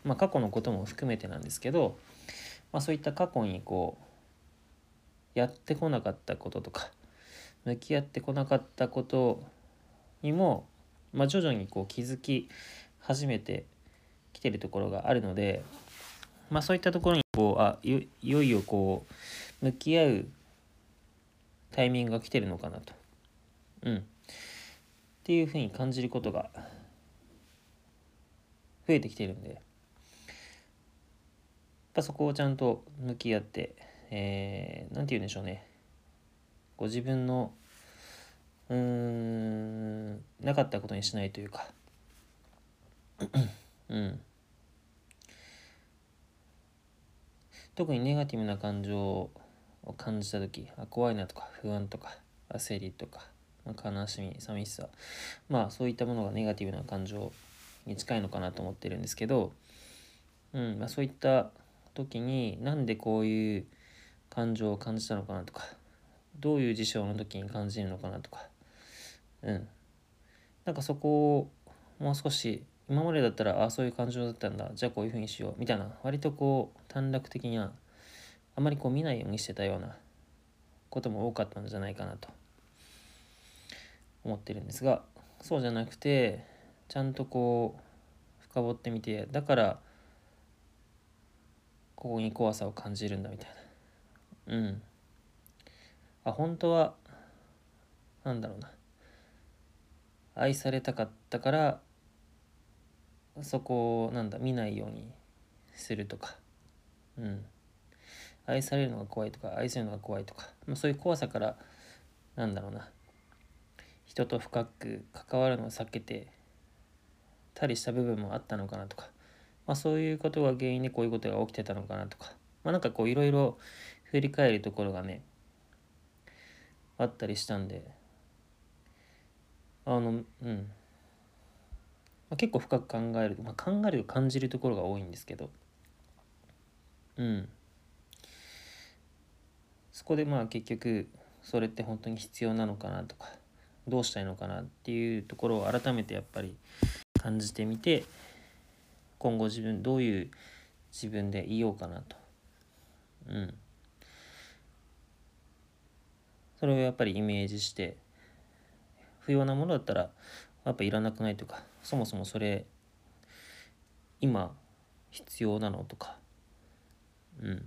A: まあ、過去のことも含めてなんですけど、まあ、そういった過去にこうやってこなかったこととか向き合ってこなかったことにも、まあ、徐々にこう気づき始めてきてるところがあるので、まあ、そういったところにこうあいよいよこう向き合うタイミングが来てるのかなと。うん、っていうふうに感じることが増えてきてるんで。やっぱそこをちゃんと向き合って何、えー、て言うんでしょうね。ご自分のうーんなかったことにしないというか。うん。特にネガティブな感情を感じた時あ怖いなとか不安とか焦りとかまあ、悲しみ寂しさまあそういったものがネガティブな感情に近いのかなと思ってるんですけど、うんまあ、そういった時になんでこういう感情を感じたのかなとかどういう事象の時に感じるのかなとかうん。なんかそこをもう少し今までだったらああそういう感情だったんだ。じゃあこういうふうにしよう。みたいな。割とこう短絡的にはあまりこう見ないようにしてたようなことも多かったんじゃないかなと。思ってるんですがそうじゃなくてちゃんとこう深掘ってみてだからここに怖さを感じるんだみたいな。うん。あ本当はなんだろうな。愛されたかったからそこをなんだ見ないようにするとか。うん。愛されるのが怖いとか愛するのが怖いとか、まあ、そういう怖さからなんだろうな。人と深く関わるのを避けてたりした部分もあったのかなとか、まあ、そういうことが原因でこういうことが起きてたのかなとか。まあなんかこういろいろ振り返るところがねあったりしたんで。あのうん、まあ、結構深く考える、まあ、考える感じるところが多いんですけど。うん。そこでまあ結局それって本当に必要なのかなとかどうしたいのかなっていうところを改めてやっぱり感じてみて今後自分どういう自分でいようかなと。うん。それをやっぱりイメージして不要なものだったらやっぱいらなくないとかそもそもそれ今必要なのとかうん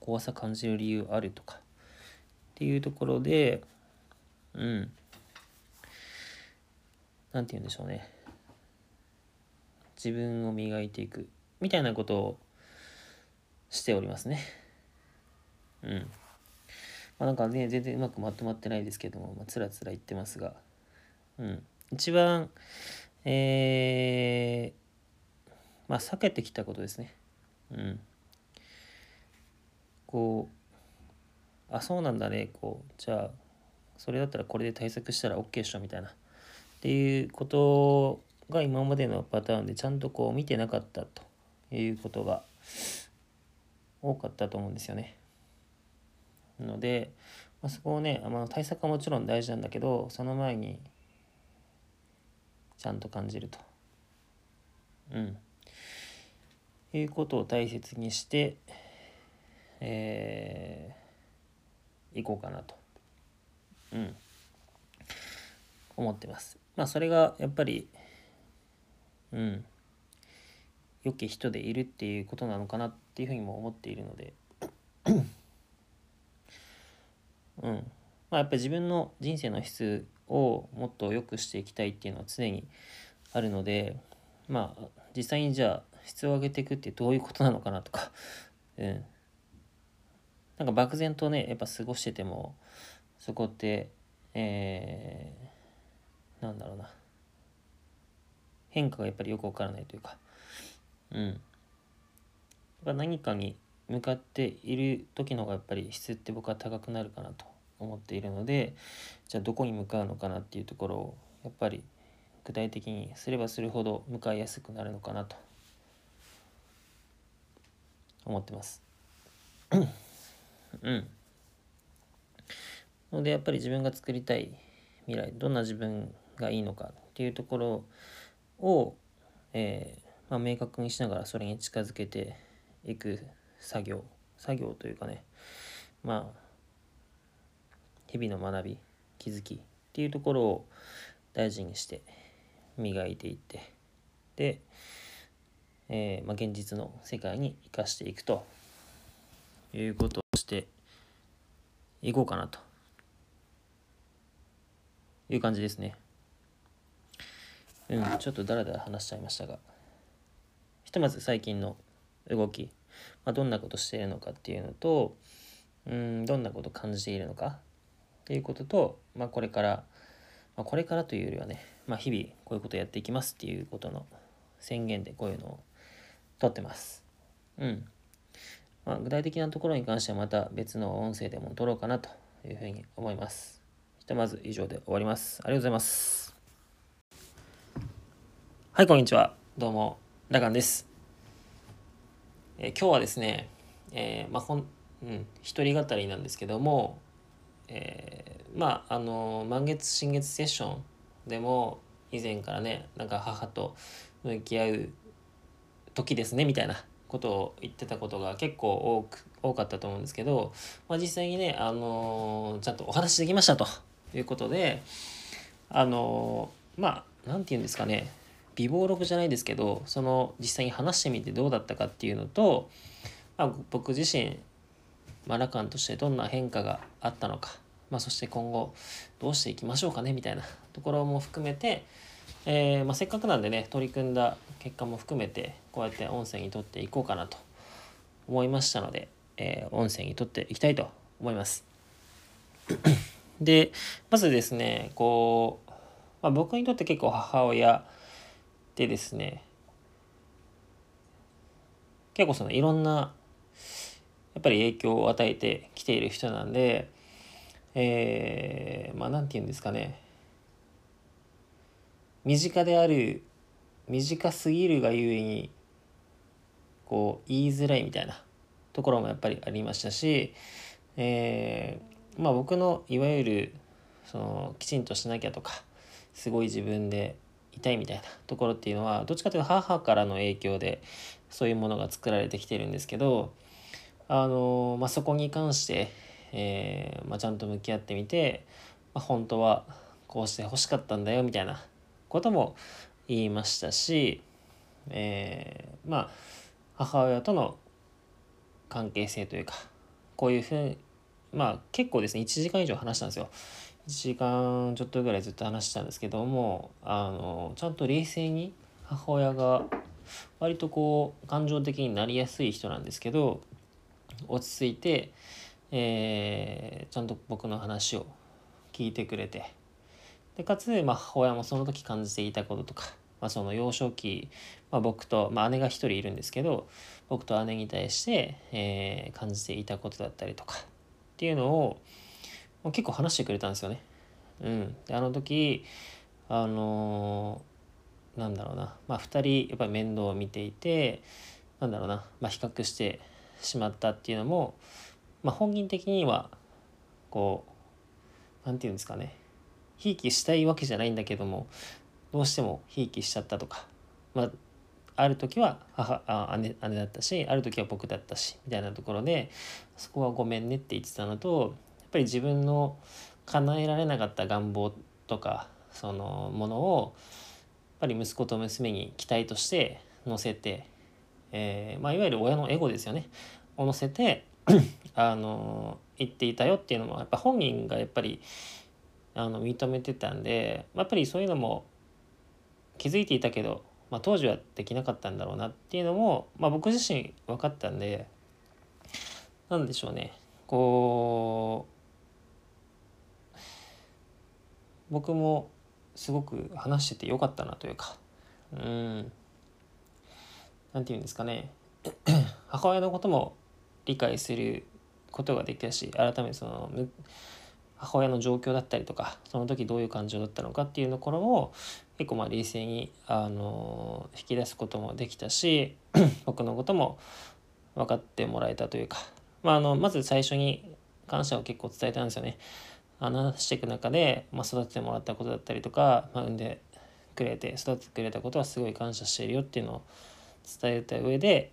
A: 怖さ感じる理由あるとかっていうところでうん何て言うんでしょうね。自分を磨いていくみたいなことをしておりますね。うん。まあなんかね全然うまくまとまってないですけども、まあ、つらつら言ってますが。うん。一番えー、まあ避けてきたことですね。うん。こうあそうなんだね。こうじゃあそれだったらこれで対策したら OK っしょみたいな。っていうことが今までのパターンでちゃんとこう見てなかったということが多かったと思うんですよね。ので、まあ、そこをね、まあ、対策はもちろん大事なんだけどその前にちゃんと感じると。うん。いうことを大切にしてえー、行こうかなと、うん、思ってます。まあそれがやっぱり、うん、良き人でいるっていうことなのかなっていうふうにも思っているので、うん、まあやっぱり自分の人生の質をもっと良くしていきたいっていうのは常にあるので、まあ実際にじゃあ質を上げていくってどういうことなのかなとか、うん、なんか漠然とねやっぱ過ごしててもそこってえー、なんだろうな。変化がやっぱりよくわからないというか。うん。何かに向かっている時の方がやっぱり質って僕は高くなるかなと。思っているのでじゃあどこに向かうのかなっていうところをやっぱり具体的にすればするほど向かいやすくなるのかなと。思ってます。うん。のでやっぱり自分が作りたい未来どんな自分がいいのかっていうところを、えー、まあ、明確にしながらそれに近づけていく作業作業というかね。まあ日々の学び気づきっていうところを大事にして磨いていってで、えー、まあ、現実の世界に生かしていくということをしていこうかなという感じですね。うん、ちょっとだらだら話しちゃいましたが、ひとまず最近の動き、まあ、どんなことしているのかっていうのと、うん、どんなこと感じているのかっていうことと、まあ、これから、まあ、これからというよりはね、まあ、日々こういうことやっていきますっていうことの宣言でこういうのを取ってます。うん。まあ、具体的なところに関してはまた別の音声でも撮ろうかなというふうに思います。ひとまず以上で終わります。ありがとうございます。はい、こんにちは。どうも、ラガンです。えー、今日はですね、えー、まあほん、うん、一人語りなんですけども、えー、まあ、あの、満月新月セッションでも以前からね、なんか母と向き合う時ですね、みたいなことを言ってたことが結構多く多かったと思うんですけど、まあ、実際にね、あのー、ちゃんとお話できましたと。いうことであのー、まあ何て言うんですかね。美貌録じゃないですけどその実際に話してみてどうだったかっていうのと、まあ、僕自身マラカンとしてどんな変化があったのか、まあ、そして今後どうしていきましょうかねみたいなところも含めてえー、まあ、せっかくなんでね取り組んだ結果も含めてこうやって音声にとっていこうかなと思いましたので、えー、音声にとっていきたいと思います。でまずですねこう、まあ、僕にとって結構母親でですね結構そのいろんなやっぱり影響を与えてきている人なんで、えー、まあ何て言うんですかね。身近である短すぎるがゆえにこう言いづらいみたいなところもやっぱりありましたし、えー、まあ僕のいわゆるそのきちんとしなきゃとかすごい自分でいたいみたいなところっていうのはどっちかというと母からの影響でそういうものが作られてきてるんですけどあの、まあ、そこに関して、えーまあ、ちゃんと向き合ってみて、まあ、本当はこうして欲しかったんだよみたいなことも言いましたし、えー、まあ母親との関係性というかこういうふうにまあ結構ですね1時間以上話したんですよ。1時間ちょっとぐらいずっと話したんですけどもあのちゃんと冷静に母親が割とこう感情的になりやすい人なんですけど落ち着いて、えー、ちゃんと僕の話を聞いてくれて。でかつ、まあ、母親もその時感じていたこととか、まあ、その幼少期、まあ、僕と、まあ、姉が一人いるんですけど僕と姉に対して、えー、感じていたことだったりとかっていうのを結構話してくれたんですよね。うん、であの時あのー、なんだろうな、まあ、2人やっぱり面倒を見ていてなんだろうな、まあ、比較してしまったっていうのも、まあ、本人的にはこう何て言うんですかね。ひいきしたいわけじゃないんだけどもどうしてもひいきしちゃったとか、まあ、ある時は母あ姉姉だったしある時は僕だったしみたいなところでそこはごめんねって言ってたのとやっぱり自分の叶えられなかった願望とかそのものをやっぱり息子と娘に期待として乗せて、えーまあ、いわゆる親のエゴですよね。を乗せて あの言っていたよっていうのもやっぱ本人がやっぱりあの認めてたんでやっぱりそういうのも気づいていたけど、まあ、当時はできなかったんだろうなっていうのも、まあ、僕自身分かったんで何でしょうね。こう僕もすごく話しててよかったなというか。うん。何て言うんですかね 母親のことも理解することができたし改めてその母親の状況だったりとかその時どういう感情だったのかっていうところを結構まあ冷静にあの引き出すこともできたし 僕のことも分かってもらえたというか、まあ、あのまず最初に感謝を結構伝えたんですよね。話していく中で、まあ、育ててもらったことだったりとか、まあ、産んでくれて育ててくれたことはすごい感謝しているよっていうのを伝えた上で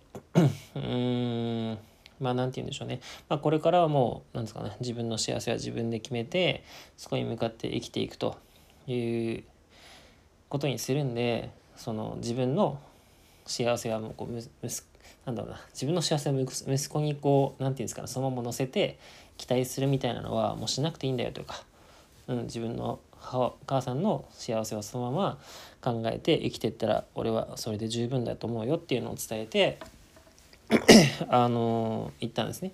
A: うんまあ何て言うんでしょうね、まあ、これからはもう何ですかね。自分の幸せは自分で決めてそこに向かって生きていくということにするんでその自分の幸せはもうこうむなんだろうな。自分の幸せを息子にこう何て言うんですかね。そのまま乗せて期待するみたいなのはもうしなくていいんだよというか、うん、自分の母さんの幸せをそのまま考えて生きてったら俺はそれで十分だと思うよっていうのを伝えて あの言ったんですね。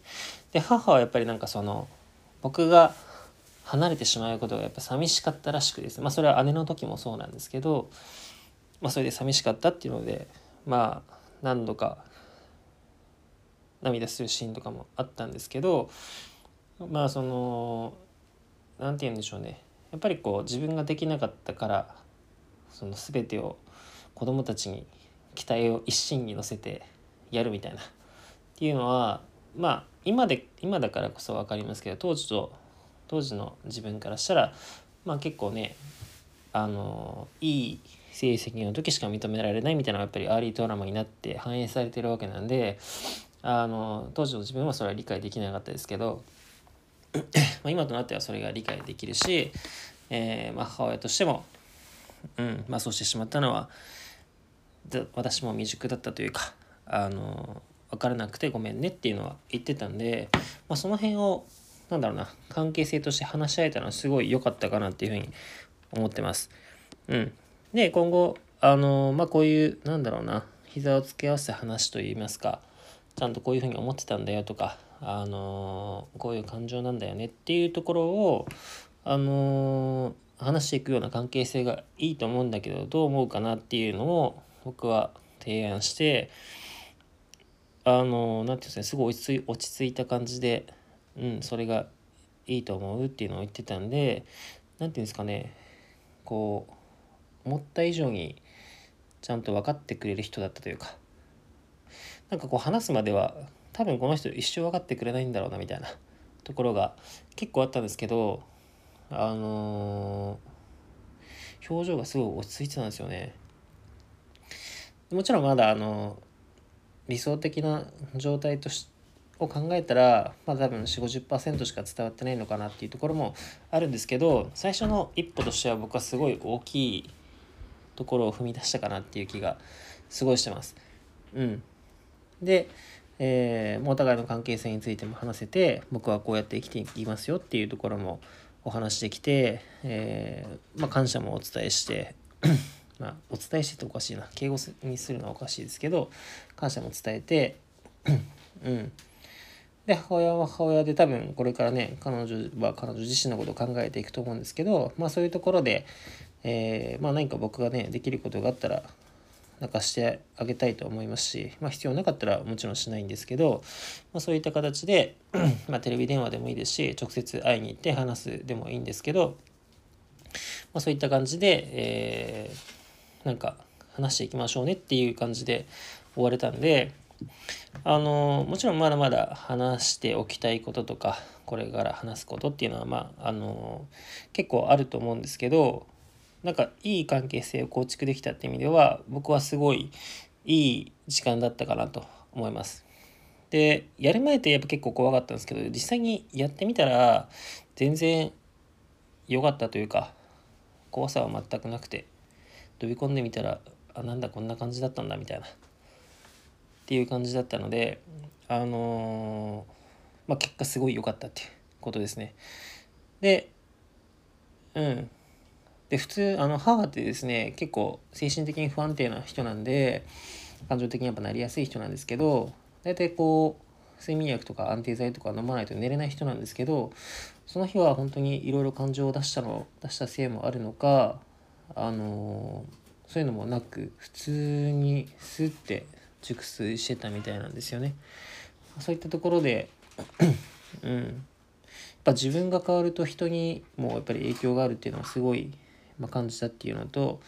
A: で母はやっぱりなんかその僕が離れてしまうことがやっぱ寂しかったらしくですまあそれは姉の時もそうなんですけど、まあ、それで寂しかったっていうのでまあ何度か涙するシーンとかもあったんですけどまあその何て言うんでしょうねやっぱりこう自分ができなかったからその全てを子供たちに期待を一身に乗せてやるみたいなっていうのはまあ今で今だからこそ分かりますけど当時と当時の自分からしたらまあ結構ねあのいい成績の時しか認められないみたいなのがやっぱりアーリートラマになって反映されてるわけなんであの当時の自分はそれは理解できなかったですけどま今となってはそれが理解できるし、えー、ま、母親としても、うんまあ、そうしてしまったのは私も未熟だったというかあの分からなくてごめんねっていうのは言ってたんで、まあ、その辺をなんだろうな関係性として話し合えたのはすごい良かったかなっていうふうに思ってます。うん、で今後あのまあこういうなんだろうな膝をつけ合わせた話といいますかちゃんとこういうふうに思ってたんだよとかあのこういう感情なんだよねっていうところをあの話していくような関係性がいいと思うんだけどどう思うかなっていうのを僕は提案してあの何て言うんですかねすごい落ち着い落ち着いた感じでうんそれがいいと思うっていうのを言ってたんで何て言うんですかねこう思った以上にちゃんと分かってくれる人だったというかなんかこう話すまでは多分この人一生分かってくれないんだろうなみたいな ところが結構あったんですけどあのー、表情がすごい落ち着いてたんですよね。もちろんまだあの理想的な状態としを考えたら、まあ、多分450%しか伝わってないのかなっていうところもあるんですけど最初の一歩としては僕はすごい大きいところを踏み出したかなっていう気がすごいしてます。うん、で、えー、お互いの関係性についても話せて僕はこうやって生きていきますよっていうところもお話できて、えー、まあ、感謝もお伝えして まあ、お伝えしてっておかしいな。敬語にするのはおかしいですけど感謝も伝えて うん。で母親は母親で多分これからね彼女は彼女自身のことを考えていくと思うんですけどまあそういうところで、えー、まあ何か僕がねできることがあったらなんかしてあげたいと思いますし、まあ、必要なかったらもちろんしないんですけど、まあ、そういった形で ま、テレビ電話でもいいですし直接会いに行って話すでもいいんですけど、まあ、そういった感じで、えー、なんか話していきましょうねっていう感じで終われたんであのもちろんまだまだ話しておきたいこととかこれから話すことっていうのはまああの結構あると思うんですけどなんかいい関係性を構築できたって意味では僕はすごいいい時間だったかなと思います。でやる前ってやっぱ結構怖かったんですけど実際にやってみたら全然良かったというか怖さは全くなくて飛び込んでみたらあなんだこんな感じだったんだみたいなっていう感じだったのであのー、まあ結果すごい良かったっていうことですね。でうんで普通あの母ってですね結構精神的に不安定な人なんで感情的にやっぱなりやすい人なんですけど大体こう睡眠薬とか安定剤とか飲まないと寝れない人なんですけどその日は本当にいろいろ感情を出したの出したせいもあるのかあのそういうのもなく普通にスッて熟睡してたみたいなんですよね。そういったところでうんやっぱ自分が変わると人にもやっぱり影響があるっていうのはすごいまあ、感じたっていうのと、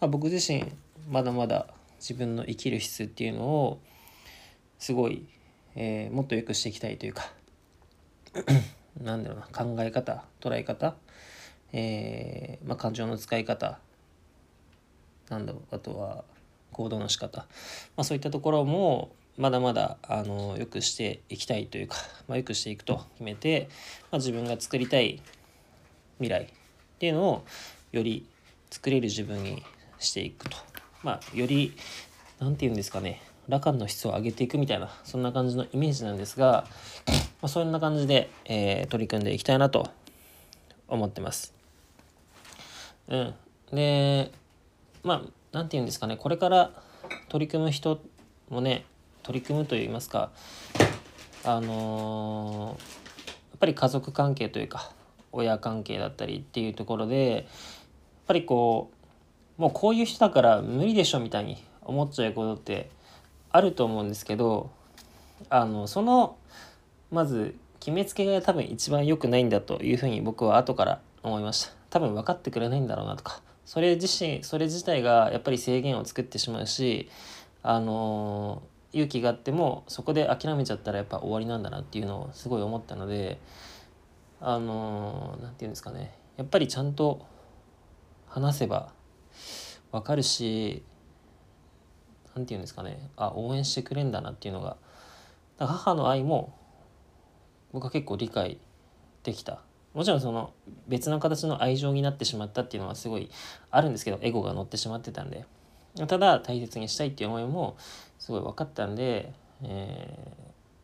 A: まあ、僕自身まだまだ自分の生きる質っていうのをすごい、えー、もっと良くしていきたいというか なんだろうな考え方捉え方、えーまあ、感情の使い方なんだろうあとは行動の仕方、まあ、そういったところもまだまだあのよくしていきたいというか、まあ、よくしていくと決めて、まあ、自分が作りたい未来っていうのをより作れる自分にしていくと。まあより何て言うんですかね。羅漢の質を上げていくみたいなそんな感じのイメージなんですが、まあ、そんな感じで、えー、取り組んでいきたいなと思ってます。うん、でまあ何て言うんですかね。これから取り組む人もね取り組むといいますかあのー、やっぱり家族関係というか親関係だったりっていうところでぱりこうもうこういう人だから無理でしょみたいに思っちゃうことってあると思うんですけどあのそのまず決めつけが多分一番良くないんだというふうに僕は後から思いました。多分分かってくれないんだろうなとか。それ自身それ自体がやっぱり制限を作ってしまうしあの勇気があってもそこで諦めちゃったらやっぱ終わりなんだなっていうのをすごい思ったのであの何て言うんですかね。やっぱりちゃんと話せば分かるし何て言うんですかね。あ応援してくれんだなっていうのが。母の愛も僕は結構理解できた。もちろんその別の形の愛情になってしまったっていうのはすごいあるんですけどエゴが乗ってしまってたんで。ただ大切にしたいっていう思いもすごい分かったんで、え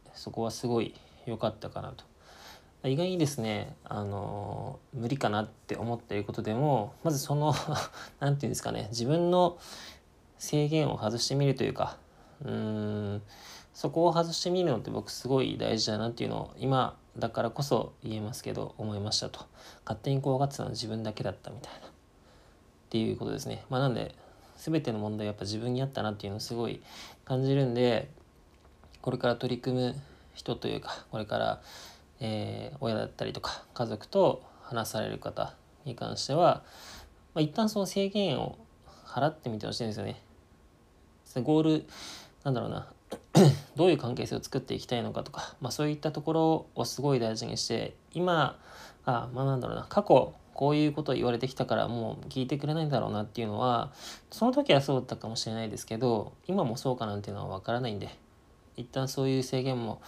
A: ー、そこはすごい良かったかなと。意外にですねあの無理かなって思っていることでもまずその 何て言うんですかね自分の制限を外してみるというかうーんそこを外してみるのって僕すごい大事だなっていうのを今だからこそ言えますけど思いましたと。勝手に怖がってたのは自分だけだったみたいなっていうことですね。まあなんで全ての問題やっぱ自分にあったなっていうのをすごい感じるんでこれから取り組む人というかこれから、えー、親だったりとか家族と話される方に関しては、まあ、一旦その制限を払ってみてほしいんですよね。ゴールなんだろうな どういう関係性を作っていきたいのかとか、まあ、そういったところをすごい大事にして今あまあなんだろうな過去こういうことを言われてきたからもう聞いてくれないんだろうなっていうのはその時はそうだったかもしれないですけど今もそうかなんていうのは分からないんで一旦そういう制限も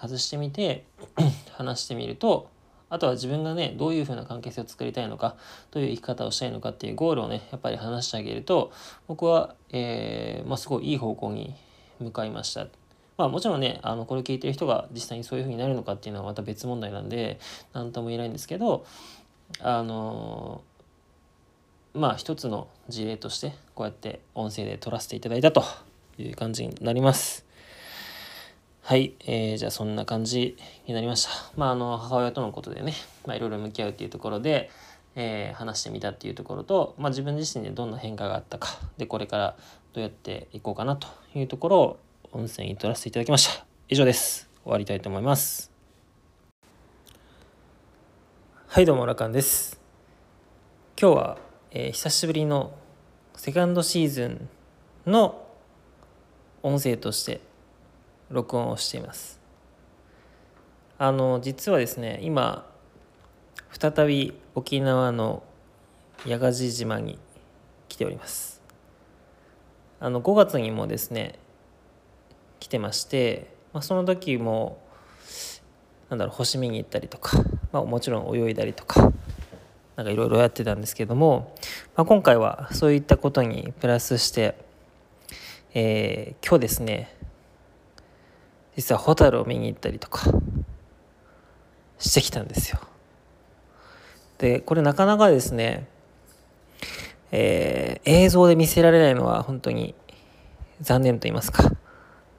A: 外してみて 話してみるとあとは自分がねどういうふうな関係性を作りたいのかどういう生き方をしたいのかっていうゴールをねやっぱり話してあげると僕は、えー、まあ、すごいいい方向に向かいました。まあもちろんねあのこれ聞いてる人が実際にそういうふうになるのかっていうのはまた別問題なんで何とも言えないんですけどあのまあ一つの事例としてこうやって音声で撮らせていただいたという感じになります。はい、えー、じゃあそんな感じになりました。まああの母親とのことでね、まあいろいろ向き合うっていうところで、えー、話してみたっていうところと、まあ、自分自身でどんな変化があったかでこれからどうやっていこうかなというところを音声に取らせていただきました。以上です。終わりたいと思います。はいどうもラカンです。今日は、えー、久しぶりのセカンドシーズンの音声として録音をしています。あの実はですね今再び沖縄の八ヶ地島に来ております。あの5月にもですね来てまして、まあ、その時もなんだろう星見に行ったりとか、まあ、もちろん泳いだりとかなんかいろいろやってたんですけども、まあ、今回はそういったことにプラスして、えー、今日ですね実はホタルを見に行ったりとかしてきたんですよ。でこれなかなかですね、えー、映像で見せられないのは本当に残念と言いますか、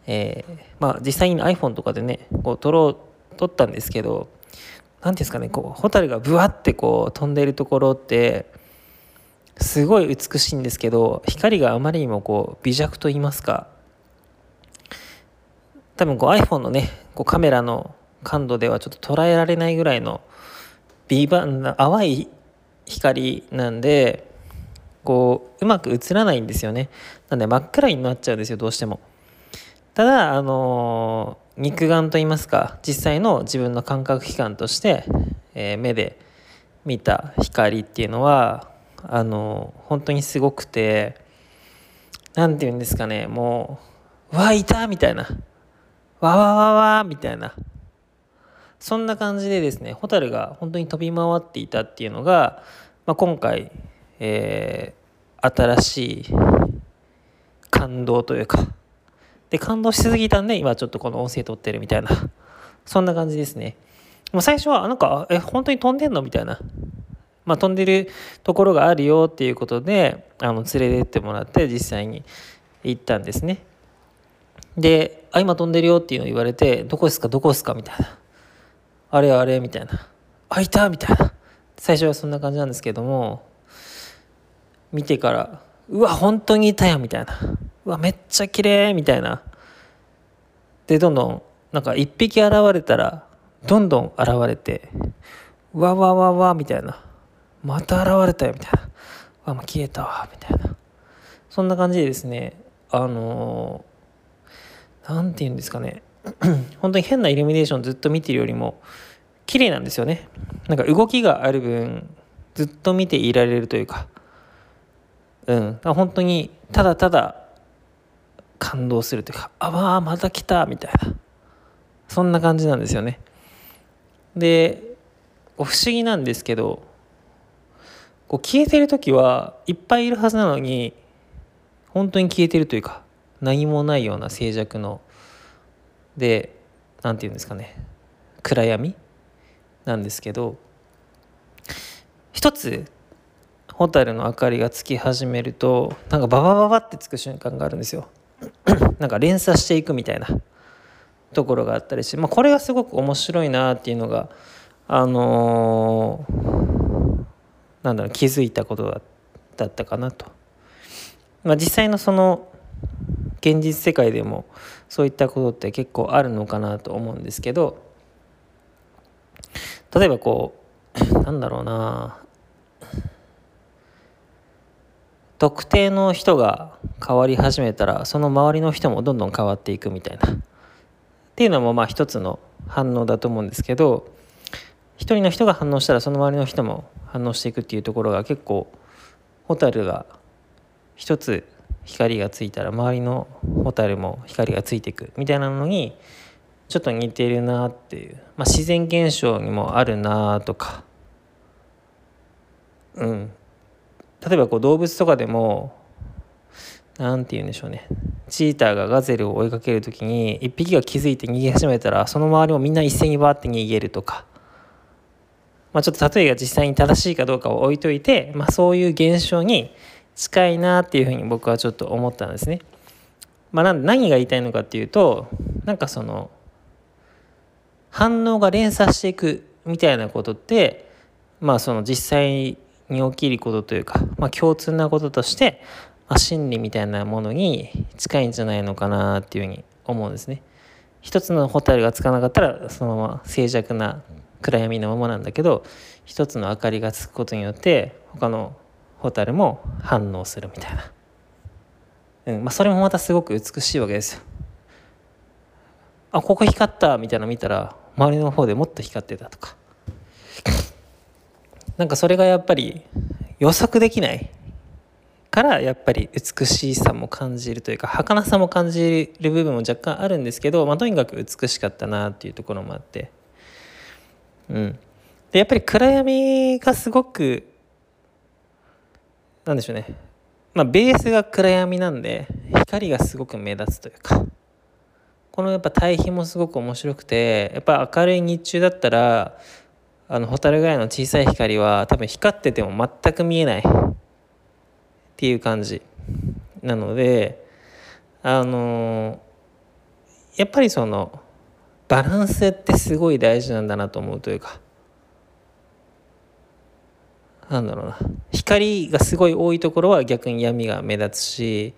A: えー、まあ実際に iPhone とかでねこう撮ろう撮ったんですけど何ですかねこうホタルがブワってこう飛んでいるところってすごい美しいんですけど光があまりにもこう微弱と言いますか多分こう iPhone のねこうカメラの感度ではちょっと捉えられないぐらいのビーバ淡い光なんでこううまく映らないんですよねなんで真っ暗になっちゃうんですよどうしてもただあのー、肉眼といいますか実際の自分の感覚器官として、えー、目で見た光っていうのはあのー、本当にすごくて何て言うんですかねもう「わいた!」みたいな「わわわわ」みたいな。そんな感じでですねホタルが本当に飛び回っていたっていうのが、まあ、今回、えー、新しい感動というかで感動しすぎたんで今ちょっとこの音声撮ってるみたいな。そんな感じですね。もう最初はなんかえ本当に飛んでんのみたいな。まあ、飛んでるところがあるよっていうことであの連れてってもらって実際に行ったんですね。で「あ今飛んでるよ」っていうのを言われて「どこですかどこですか?」みたいな。あれあれみたいな。あいたみたいな。最初はそんな感じなんですけども見てからうわ本当にいたやみたいな。うわめっちゃ綺麗みたいな。でどんどんなんか一匹現れたらどんどん現れてうわわわわみたいな。また現れたよみたいな。わもう消えたわみたいな。そんな感じでですねあの何、て言うんですかね。本当に変なイルミネーションずっと見てるよりも綺麗なんですよね。なんか動きがある分ずっと見ていられるというか。うん。本当にただただ感動するというかあわあまた来たみたいな。そんな感じなんですよね。で不思議なんですけどこう消えてる時はいっぱいいるはずなのに本当に消えてるというか。何もないような静寂ので何て言うんですかね。暗闇なんですけど一つホタルの明かりがつき始めるとなんかババババってつく瞬間があるんですよ。なんか連鎖していくみたいなところがあったりして、まあ、これがすごく面白いなっていうのがあのー、なんだろう気づいたことだったかなと、まあ、実際のその現実世界でもそういったことって結構あるのかなと思うんですけど例えばこう なんだろうな。特定の人が変わり始めたらその周りの人もどんどん変わっていくみたいな。っていうのもまあ一つの反応だと思うんですけど一人の人が反応したらその周りの人も反応していくっていうところが結構ホタルが一つ光がついたら周りのホタルも光がついていくみたいなのにちょっと似てるなっていう、まあ、自然現象にもあるなとか。うん。例えばこう動物とかでも何て言うんでしょうね。チーターがガゼルを追いかける時に1匹が気づいて逃げ始めたらその周りもみんな一斉にバーって逃げるとか、まあ、ちょっと例えが実際に正しいかどうかを置いといて、まあ、そういう現象に近いなっていうふうに僕はちょっと思ったんですね。まあ、何が言いたいのかっていうとなんかその反応が連鎖していくみたいなことってまあその実際に起きることというか、まあ、共通なこととして、まあ、心理みたいなものに近いんじゃないのかなっていうふうに思うんですね。一つのホタルがつかなかったらそのまま静寂な暗闇のままなんだけど一つの明かりがつくことによって他のホタルも反応するみたいな、うんまあ、それもまたすごく美しいわけですよ。あここ光ったみたいなの見たら周りの方でもっと光ってたとか。なんかそれがやっぱり予測できないからやっぱり美しさも感じるというか儚さも感じる部分も若干あるんですけど、まあ、とにかく美しかったなっていうところもあって。うん。でやっぱり暗闇がすごくなんでしょうね。まあベースが暗闇なんで光がすごく目立つというか。このやっぱ対比もすごく面白くてやっぱ明るい日中だったらあの蛍ぐらいの小さい光は多分光ってても全く見えない。っていう感じ。なのであのやっぱりそのバランスってすごい大事なんだなと思うというか。なんだろうな。光がすごい多いところは逆に闇が目立つし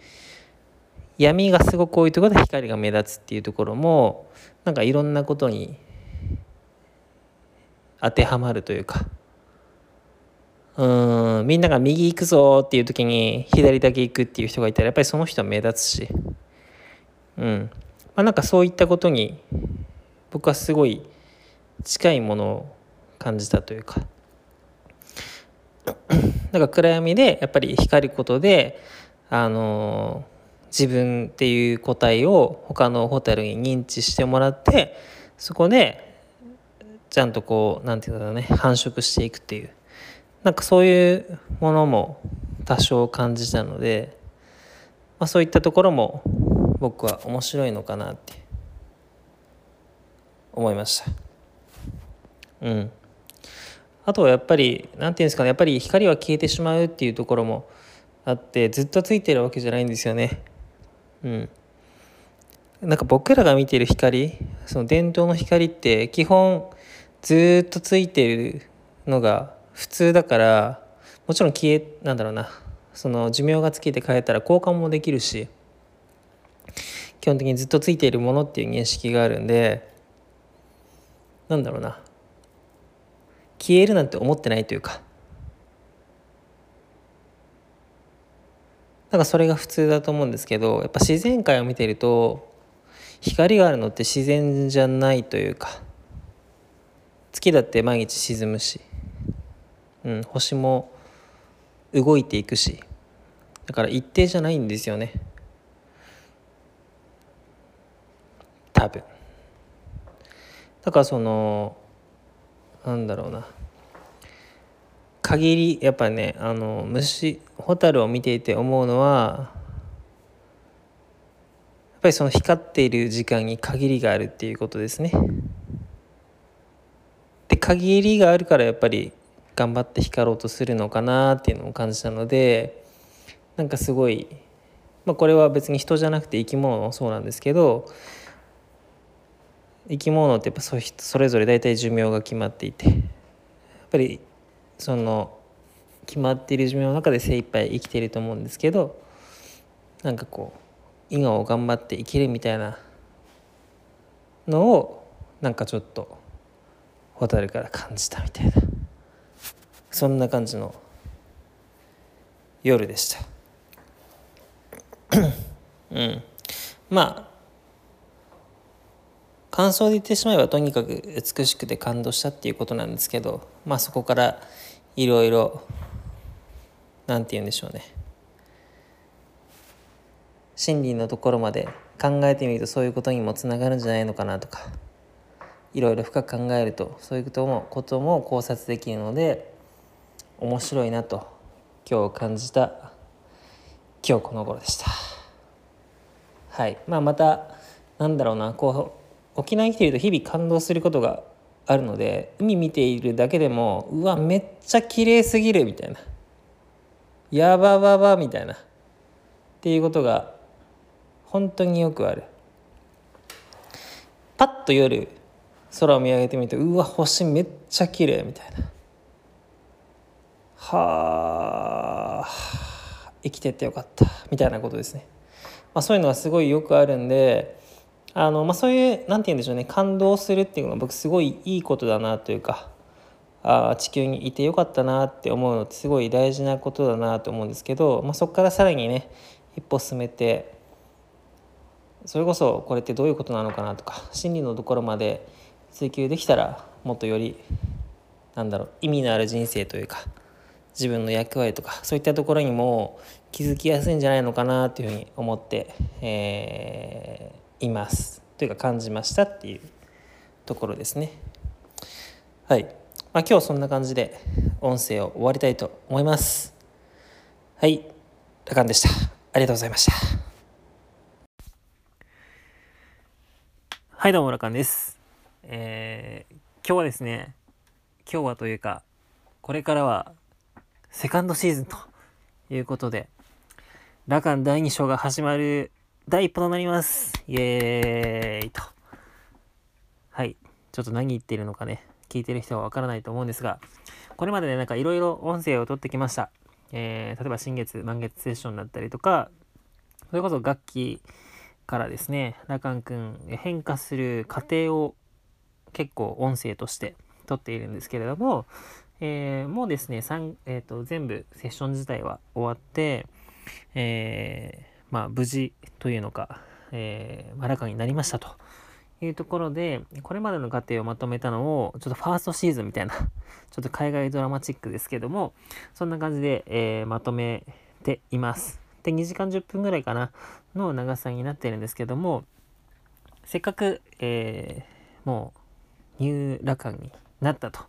A: 闇がすごく多いところで光が目立つっていうところもなんかいろんなことに当てはまるというか。うんみんなが右行くぞっていう時に左だけ行くっていう人がいたらやっぱりその人は目立つし。うん。まあなんかそういったことに僕はすごい近いものを感じたというか。なんか暗闇でやっぱり光ることであの自分っていう個体を他のホテルに認知してもらってそこでちゃんとこう何て言うんだろうね繁殖していくっていう。なんかそういうものも多少感じたので、まあ、そういったところも僕は面白いのかなって思いました。うん。あとはやっぱり何て言うんですかねやっぱり光は消えてしまうっていうところもあってずっとついてるわけじゃないんですよね。うん。なんか僕らが見てる光その伝統の光って基本ずっとついてるのが普通だからもちろん消えなんだろうなその寿命が尽きて変えたら交換もできるし基本的にずっとついているものっていう認識があるんでなんだろうな。消えるなんて思ってないというか。なんかそれが普通だと思うんですけどやっぱ自然界を見てると光があるのって自然じゃないというか。月だって毎日沈むし、うん、星も動いていくし。だから一定じゃないんですよね。多分。だからそのなんだろうな限りやっぱねあの虫ホタルを見ていて思うのはやっぱりその光っている時間に限りがあるっていうことですね。で限りがあるからやっぱり頑張って光ろうとするのかなっていうのを感じたのでなんかすごい、まあ、これは別に人じゃなくて生き物もそうなんですけど生き物ってやっぱそれぞれ大体寿命が決まっていてやっぱりその決まっている寿命の中で精一杯生きていると思うんですけどなんかこう今を頑張って生きるみたいなのをなんかちょっと蛍から感じたみたいなそんな感じの夜でした。うん。まあ感想で言ってしまえばとにかく美しくて感動したっていうことなんですけどまあそこからいろいろ何て言うんでしょうね。真理のところまで考えてみるとそういうことにもつながるんじゃないのかなとかいろいろ深く考えるとそういうこともことも考察できるので面白いなと今日感じた今日この頃でした。はい。まあまたなんだろうなこう沖縄に来ていると日々感動することがあるので海見ているだけでもうわめっちゃ綺麗すぎるみたいな。やばばばみたいな。っていうことが本当によくある。パッと夜空を見上げてみるとうわ星めっちゃ綺麗みたいな。はあ生きててよかったみたいなことですね、まあ、そういうのはすごいよくあるんであの、まあ、そういう何て言うんでしょうね。感動するっていうのは僕すごいいいことだなというかあ地球にいてよかったなって思うのってすごい大事なことだなと思うんですけど、まあ、そこからさらにね一歩進めてそれこそこれってどういうことなのかなとか心理のところまで追求できたらもっとよりなんだろう意味のある人生というか自分の役割とかそういったところにも気づきやすいんじゃないのかなというふうに思って、えー、いますというか感じましたっていうところですね。はい、まあ、今日そんな感じで音声を終わりたいと思います。はい、ラカンでした。ありがとうございました。はい、どうも、ラカンです。えー、今日はですね、今日はというか、これからはセカンドシーズンということで、ラカン第2章が始まる第一歩となります。イエーイと。はい。ちょっと何言ってるのかね、聞いてる人はわからないと思うんですが、これまでね、なんかいろいろ音声を取ってきました。えー、例えば新月、満月セッションだったりとか、それこそ楽器からですね、ラカン君変化する過程を結構音声として撮っているんですけれども、えー、もうですね、えーと、全部セッション自体は終わって、えー、まあ、無事というのか、えー、まらかになりましたというところで、これまでの過程をまとめたのを、ちょっとファーストシーズンみたいな、ちょっと海外ドラマチックですけども、そんな感じで、えー、まとめています。で、2時間10分ぐらいかな、の長さになってるんですけども、せっかく、えー、もう、ニューラカになったと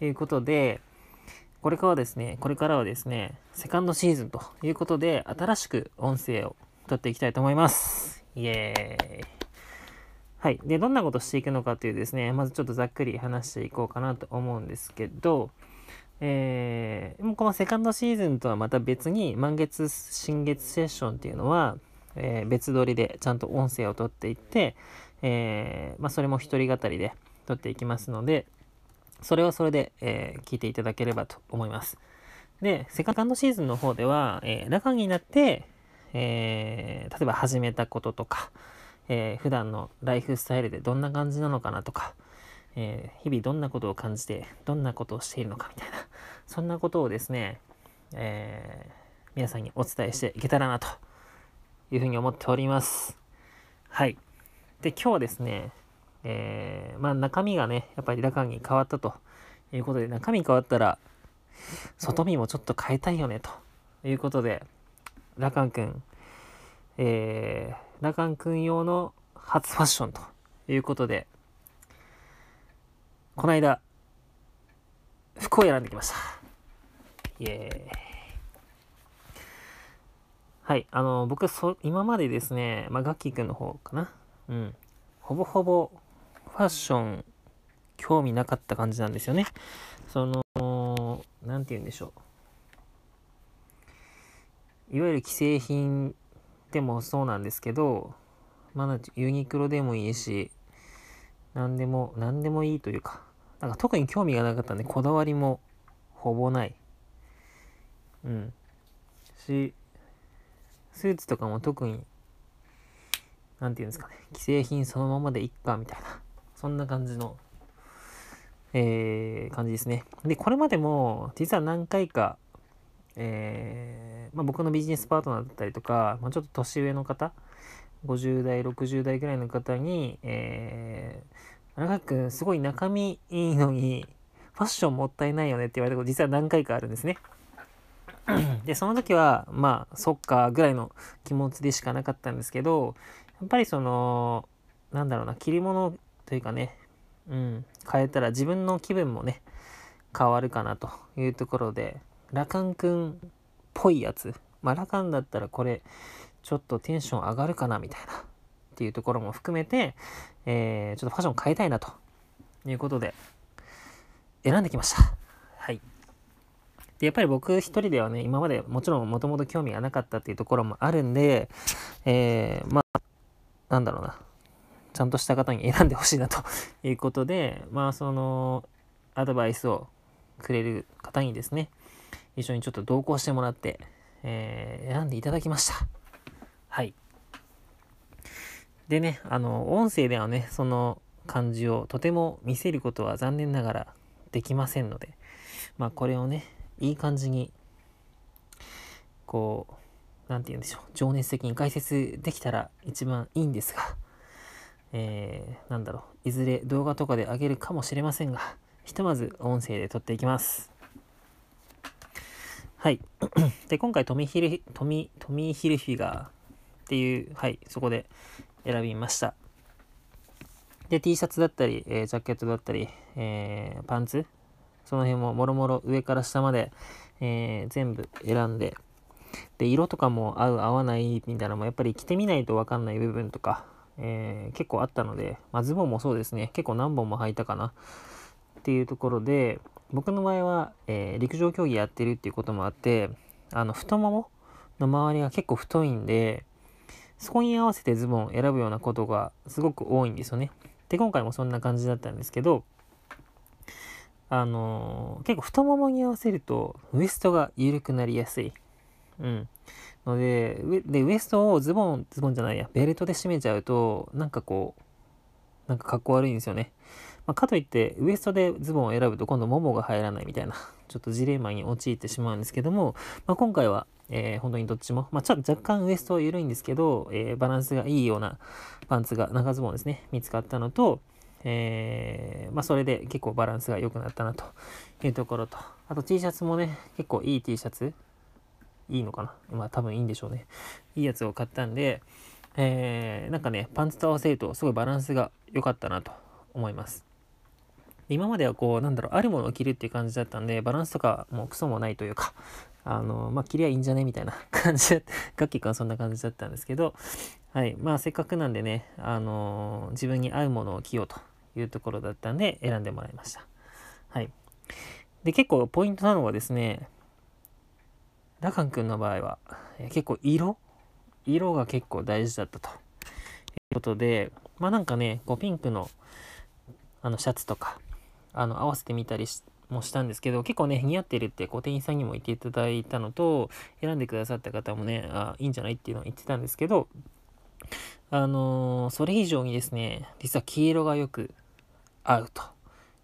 A: いうことで、これからはですね、これからはですね、セカンドシーズンということで、新しく音声を撮っていきたいと思います。イエーイ。はい。で、どんなことしていくのかというですね、まずちょっとざっくり話していこうかなと思うんですけど、えー、このセカンドシーズンとはまた別に、満月、新月セッションっていうのは、えー、別撮りでちゃんと音声を撮っていって、えー、まあ、それも一人語りで撮っていきますので、それはそれで、えー、聞いていただければと思います。で、セカンドシーズンの方では、えー、中になって、えー、例えば始めたこととか、えー、普段のライフスタイルでどんな感じなのかなとか、えー、日々どんなことを感じて、どんなことをしているのかみたいな、そんなことをですね、えー、皆さんにお伝えしていけたらなというふうに思っております。はい。で、今日はですね、えー、まあ中身がね、やっぱりラカンに変わったということで、中身変わったら、外見もちょっと変えたいよね、ということで、ラカン君、えー、ラカン君用の初ファッションということで、この間、服を選んできました。イエーイ。はい、あの、僕そ、今までですね、まあ、ガッキーくんの方かな。うん。ほぼほぼファッション興味なかった感じなんですよね。その、何て言うんでしょう。いわゆる既製品でもそうなんですけど、まだユニクロでもいいし、何でも、何でもいいというか、なんか特に興味がなかったんで、こだわりもほぼない。うん。し、スーツとかも特に何て言うんですかね既製品そのままでいっかみたいなそんな感じのえー、感じですねでこれまでも実は何回かえー、まあ、僕のビジネスパートナーだったりとか、まあ、ちょっと年上の方50代60代ぐらいの方に、えー、荒川君すごい中身いいのにファッションもったいないよねって言われたこと実は何回かあるんですね。で、その時は、まあ、そっか、ぐらいの気持ちでしかなかったんですけど、やっぱりその、なんだろうな、着るものというかね、うん、変えたら自分の気分もね、変わるかなというところで、ラカンくんっぽいやつ、まあ、ラカンだったらこれ、ちょっとテンション上がるかなみたいな、っていうところも含めて、えー、ちょっとファッション変えたいなということで、選んできました。はい。で、やっぱり僕一人ではね、今までもちろんもともと興味がなかったっていうところもあるんで、えー、まあ、なんだろうな。ちゃんとした方に選んでほしいなということで、まあ、その、アドバイスをくれる方にですね、一緒にちょっと同行してもらって、えー、選んでいただきました。はい。でね、あの、音声ではね、その感じをとても見せることは残念ながらできませんので、まあこれをね、いい感じに、こう、何て言うんでしょう、情熱的に解説できたら一番いいんですが、えー、なんだろう、いずれ動画とかで上げるかもしれませんが、ひとまず音声で撮っていきます。はい。で、今回トミヒル、トミ、トミーヒルフィガーっていう、はい、そこで選びました。で、T シャツだったり、えー、ジャケットだったり、えー、パンツ、その辺ももろもろ上から下まで、えー、全部選んで、で、色とかも合う合わないみたいなのもやっぱり着てみないとわかんない部分とか、え結構あったので、まあ、ズボンもそうですね、結構何本も履いたかなっていうところで、僕の場合は、え陸上競技やってるっていうこともあって、あの、太ももの周りが結構太いんで、そこに合わせてズボンを選ぶようなことがすごく多いんですよね。で、今回もそんな感じだったんですけど、あのー、結構太ももに合わせるとウエストが緩くなりやすい。うん。ので、で、ウエストをズボン、ズボンじゃないや、ベルトで締めちゃうと、なんかこう、なんか格好悪いんですよね。まあ、かといって、ウエストでズボンを選ぶと今度ももが入らないみたいな、ちょっとジレンマに陥ってしまうんですけども、まあ、今回は、えー、本当にどっちも、まあ、ちょ若干ウエストは緩いんですけど、えー、バランスがいいようなパンツが、長ズボンですね、見つかったのと、えー、まあ、それで結構バランスが良くなったなというところと、あと T シャツもね、結構いい T シャツ、いいのかな？まあ多分いいんでしょうね。いいやつを買ったんで、えー、なんかね、パンツと合わせるとすごいバランスが良かったなと思います。今まではこう、なんだろう、あるものを着るっていう感じだったんで、バランスとかもうクソもないというか、あの、まあ、切りゃいいんじゃね？みたいな 感じで、ガッキーくんはそんな感じだったんですけど、はい。まあ、せっかくなんでね、あのー、自分に合うものを着ようというところだったんで、選んでもらいました。はい。で、結構ポイントなのはですね、ラカン君の場合は、え結構色？色が結構大事だったということで、まあなんかね、こうピンクのあのシャツとか、あの合わせてみたりもしたんですけど、結構ね、似合ってるってこう店員さんにも言っていただいたのと、選んでくださった方もね、あいいんじゃないっていうのを言ってたんですけど、あのー、それ以上にですね、実は黄色がよく合うと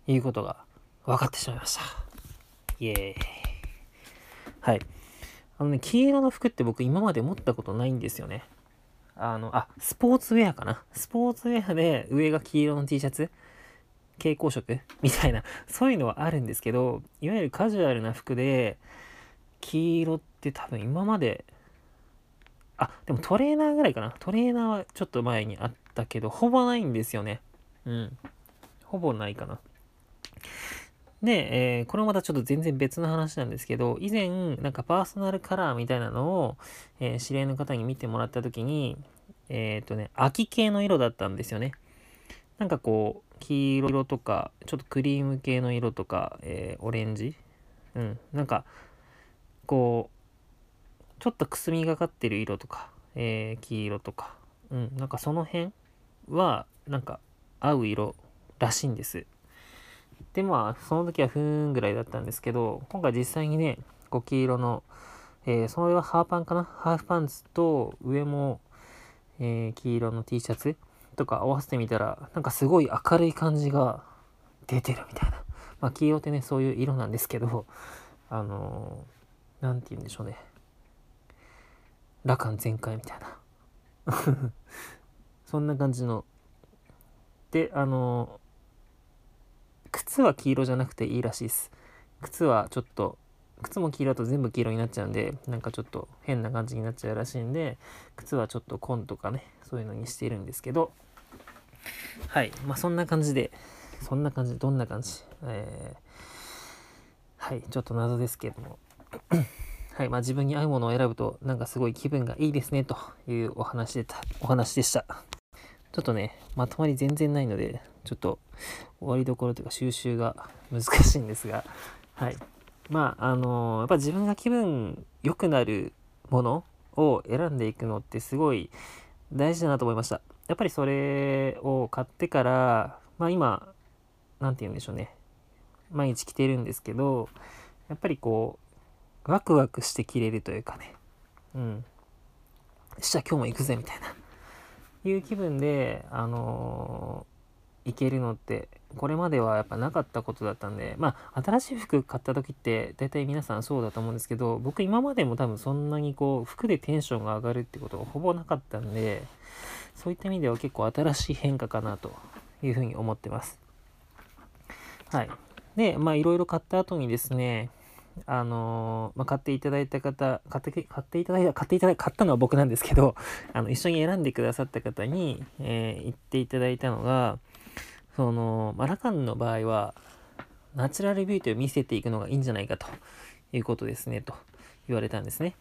A: いうことが分かってしまいました。イエーイ。はい。あのね、黄色の服って僕今まで持ったことないんですよね。あの、あ、スポーツウェアかな。スポーツウェアで上が黄色の T シャツ？蛍光色？みたいな、そういうのはあるんですけど、いわゆるカジュアルな服で、黄色って多分今まで、あ、でもトレーナーぐらいかな。トレーナーはちょっと前にあったけど、ほぼないんですよね。うん。ほぼないかな。で、えー、これもまたちょっと全然別の話なんですけど、以前、なんかパーソナルカラーみたいなのを、えー、知り合いの方に見てもらった時に、えっ、ー、とね、秋系の色だったんですよね。なんかこう、黄色とか、ちょっとクリーム系の色とか、え、オレンジ？うん。なんか、こう、ちょっとくすみがかってる色とか、え、黄色とか、うん。なんかその辺は、なんか合う色らしいんです。で、まあ、その時はふーんぐらいだったんですけど、今回実際にね、こう黄色の、えー、それはハーパンかな？ハーフパンツと上も、えー、黄色の T シャツとか合わせてみたらなんかすごい明るい感じが出てるみたいな。まあ黄色ってねそういう色なんですけどあの何、て言うんでしょうね。羅漢全開みたいな。そんな感じの。であの靴は黄色じゃなくていいらしいです。靴はちょっと靴も黄色だと全部黄色になっちゃうんでなんかちょっと変な感じになっちゃうらしいんで靴はちょっと紺とかねそういうのにしているんですけど。はい。まあそんな感じでそんな感じどんな感じ？えー、はい。ちょっと謎ですけども。はい。まあ自分に合うものを選ぶとなんかすごい気分がいいですねというお話でたお話でした。ょっとねまとまり全然ないのでちょっと終わりどころというか収集が難しいんですがはいまああのー、やっぱ自分が気分良くなるものを選んでいくのってすごい大事だなと思いました。やっぱりそれを買ってから、まあ今、何て言うんでしょうね。毎日着てるんですけど、やっぱりこう、ワクワクして着れるというかね。うん。よっしゃ、今日も行くぜ、みたいな。いう気分で、あのいけるのってこれまではやっぱなかったことだったんでまあ新しい服買った時って大体皆さんそうだと思うんですけど僕今までも多分そんなにこう服でテンションが上がるってことがほぼなかったんでそういった意味では結構新しい変化かなというふうに思ってます。はい。でまあいろいろ買った後にですねあのー、まあ、買っていただいた方、買って、買っていただいた、買っていただいた、買ったのは僕なんですけど、あの、一緒に選んでくださった方に、えー、言っていただいたのが、その、マラカンの場合は、ナチュラルビューティーを見せていくのがいいんじゃないかということですね、と言われたんですね。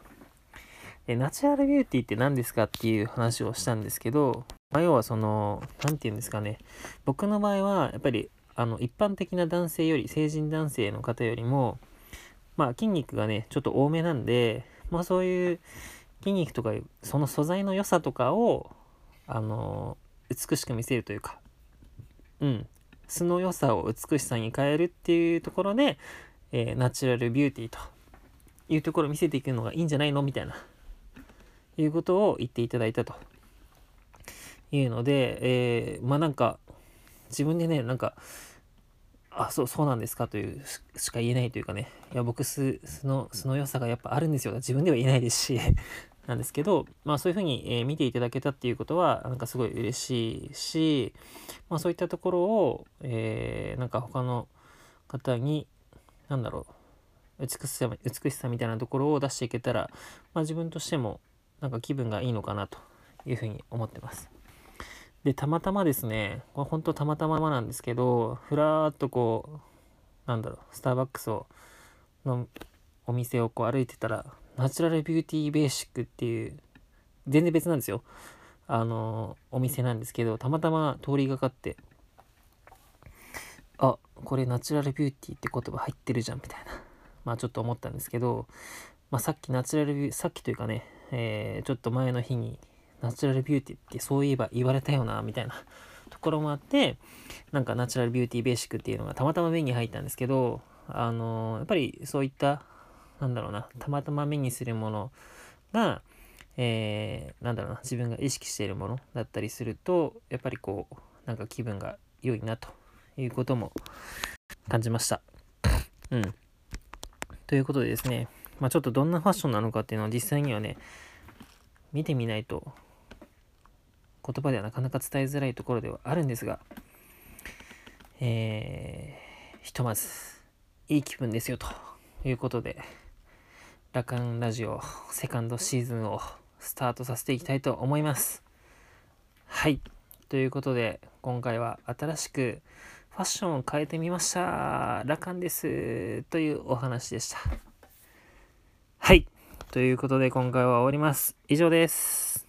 A: で、ナチュラルビューティーって何ですかっていう話をしたんですけど、まあ、要はその、何て言うんですかね、僕の場合は、やっぱり、あの、一般的な男性より、成人男性の方よりも、まあ、筋肉がね、ちょっと多めなんで、まあ、そういう筋肉とか、その素材の良さとかを、あの、美しく見せるというか、うん、素の良さを美しさに変えるっていうところで、えー、ナチュラルビューティーというところを見せていくのがいいんじゃないのみたいな、いうことを言っていただいたと。いうので、えー、まあなんか、自分でね、なんか、あ、そう、そうなんですかというしか言えないというかね、いや、僕、素の、素の良さがやっぱあるんですよ。自分では言えないですし なんですけど、まあそういうふうに、えー、見ていただけたっていうことは、なんかすごい嬉しいし、まあそういったところを、えー、なんか他の方に、なんだろう、美しさ、美しさみたいなところを出していけたら、まあ自分としても、なんか気分がいいのかなというふうに思ってます。で、たまたまですね、これ本当たまたまなんですけど、ふらーっとこう、なんだろう、スターバックスを、のお店をこう歩いてたら、ナチュラルビューティーベーシックっていう、全然別なんですよ。あの、お店なんですけど、たまたま通りがかって、あ、これナチュラルビューティーって言葉入ってるじゃん、みたいな。まあちょっと思ったんですけど、まあさっきナチュラルビュー、さっきというかね、えー、ちょっと前の日に、ナチュラルビューティーってそういえば言われたよな、みたいな ところもあって、なんかナチュラルビューティーベーシックっていうのがたまたま目に入ったんですけど、あのー、やっぱりそういったなんだろうな、たまたま目にするものが、えー、なんだろうな、自分が意識しているものだったりすると、やっぱりこう、なんか気分が良いなということも感じました。うん。ということでですね、まあちょっとどんなファッションなのかっていうのは実際にはね、見てみないと言葉ではなかなか伝えづらいところではあるんですが、えー、ひとまずいい気分ですよということで、ラカンラジオセカンドシーズンをスタートさせていきたいと思います。はい。ということで、今回は新しくファッションを変えてみました。ラカンです。というお話でした。はい。ということで、今回は終わります。以上です。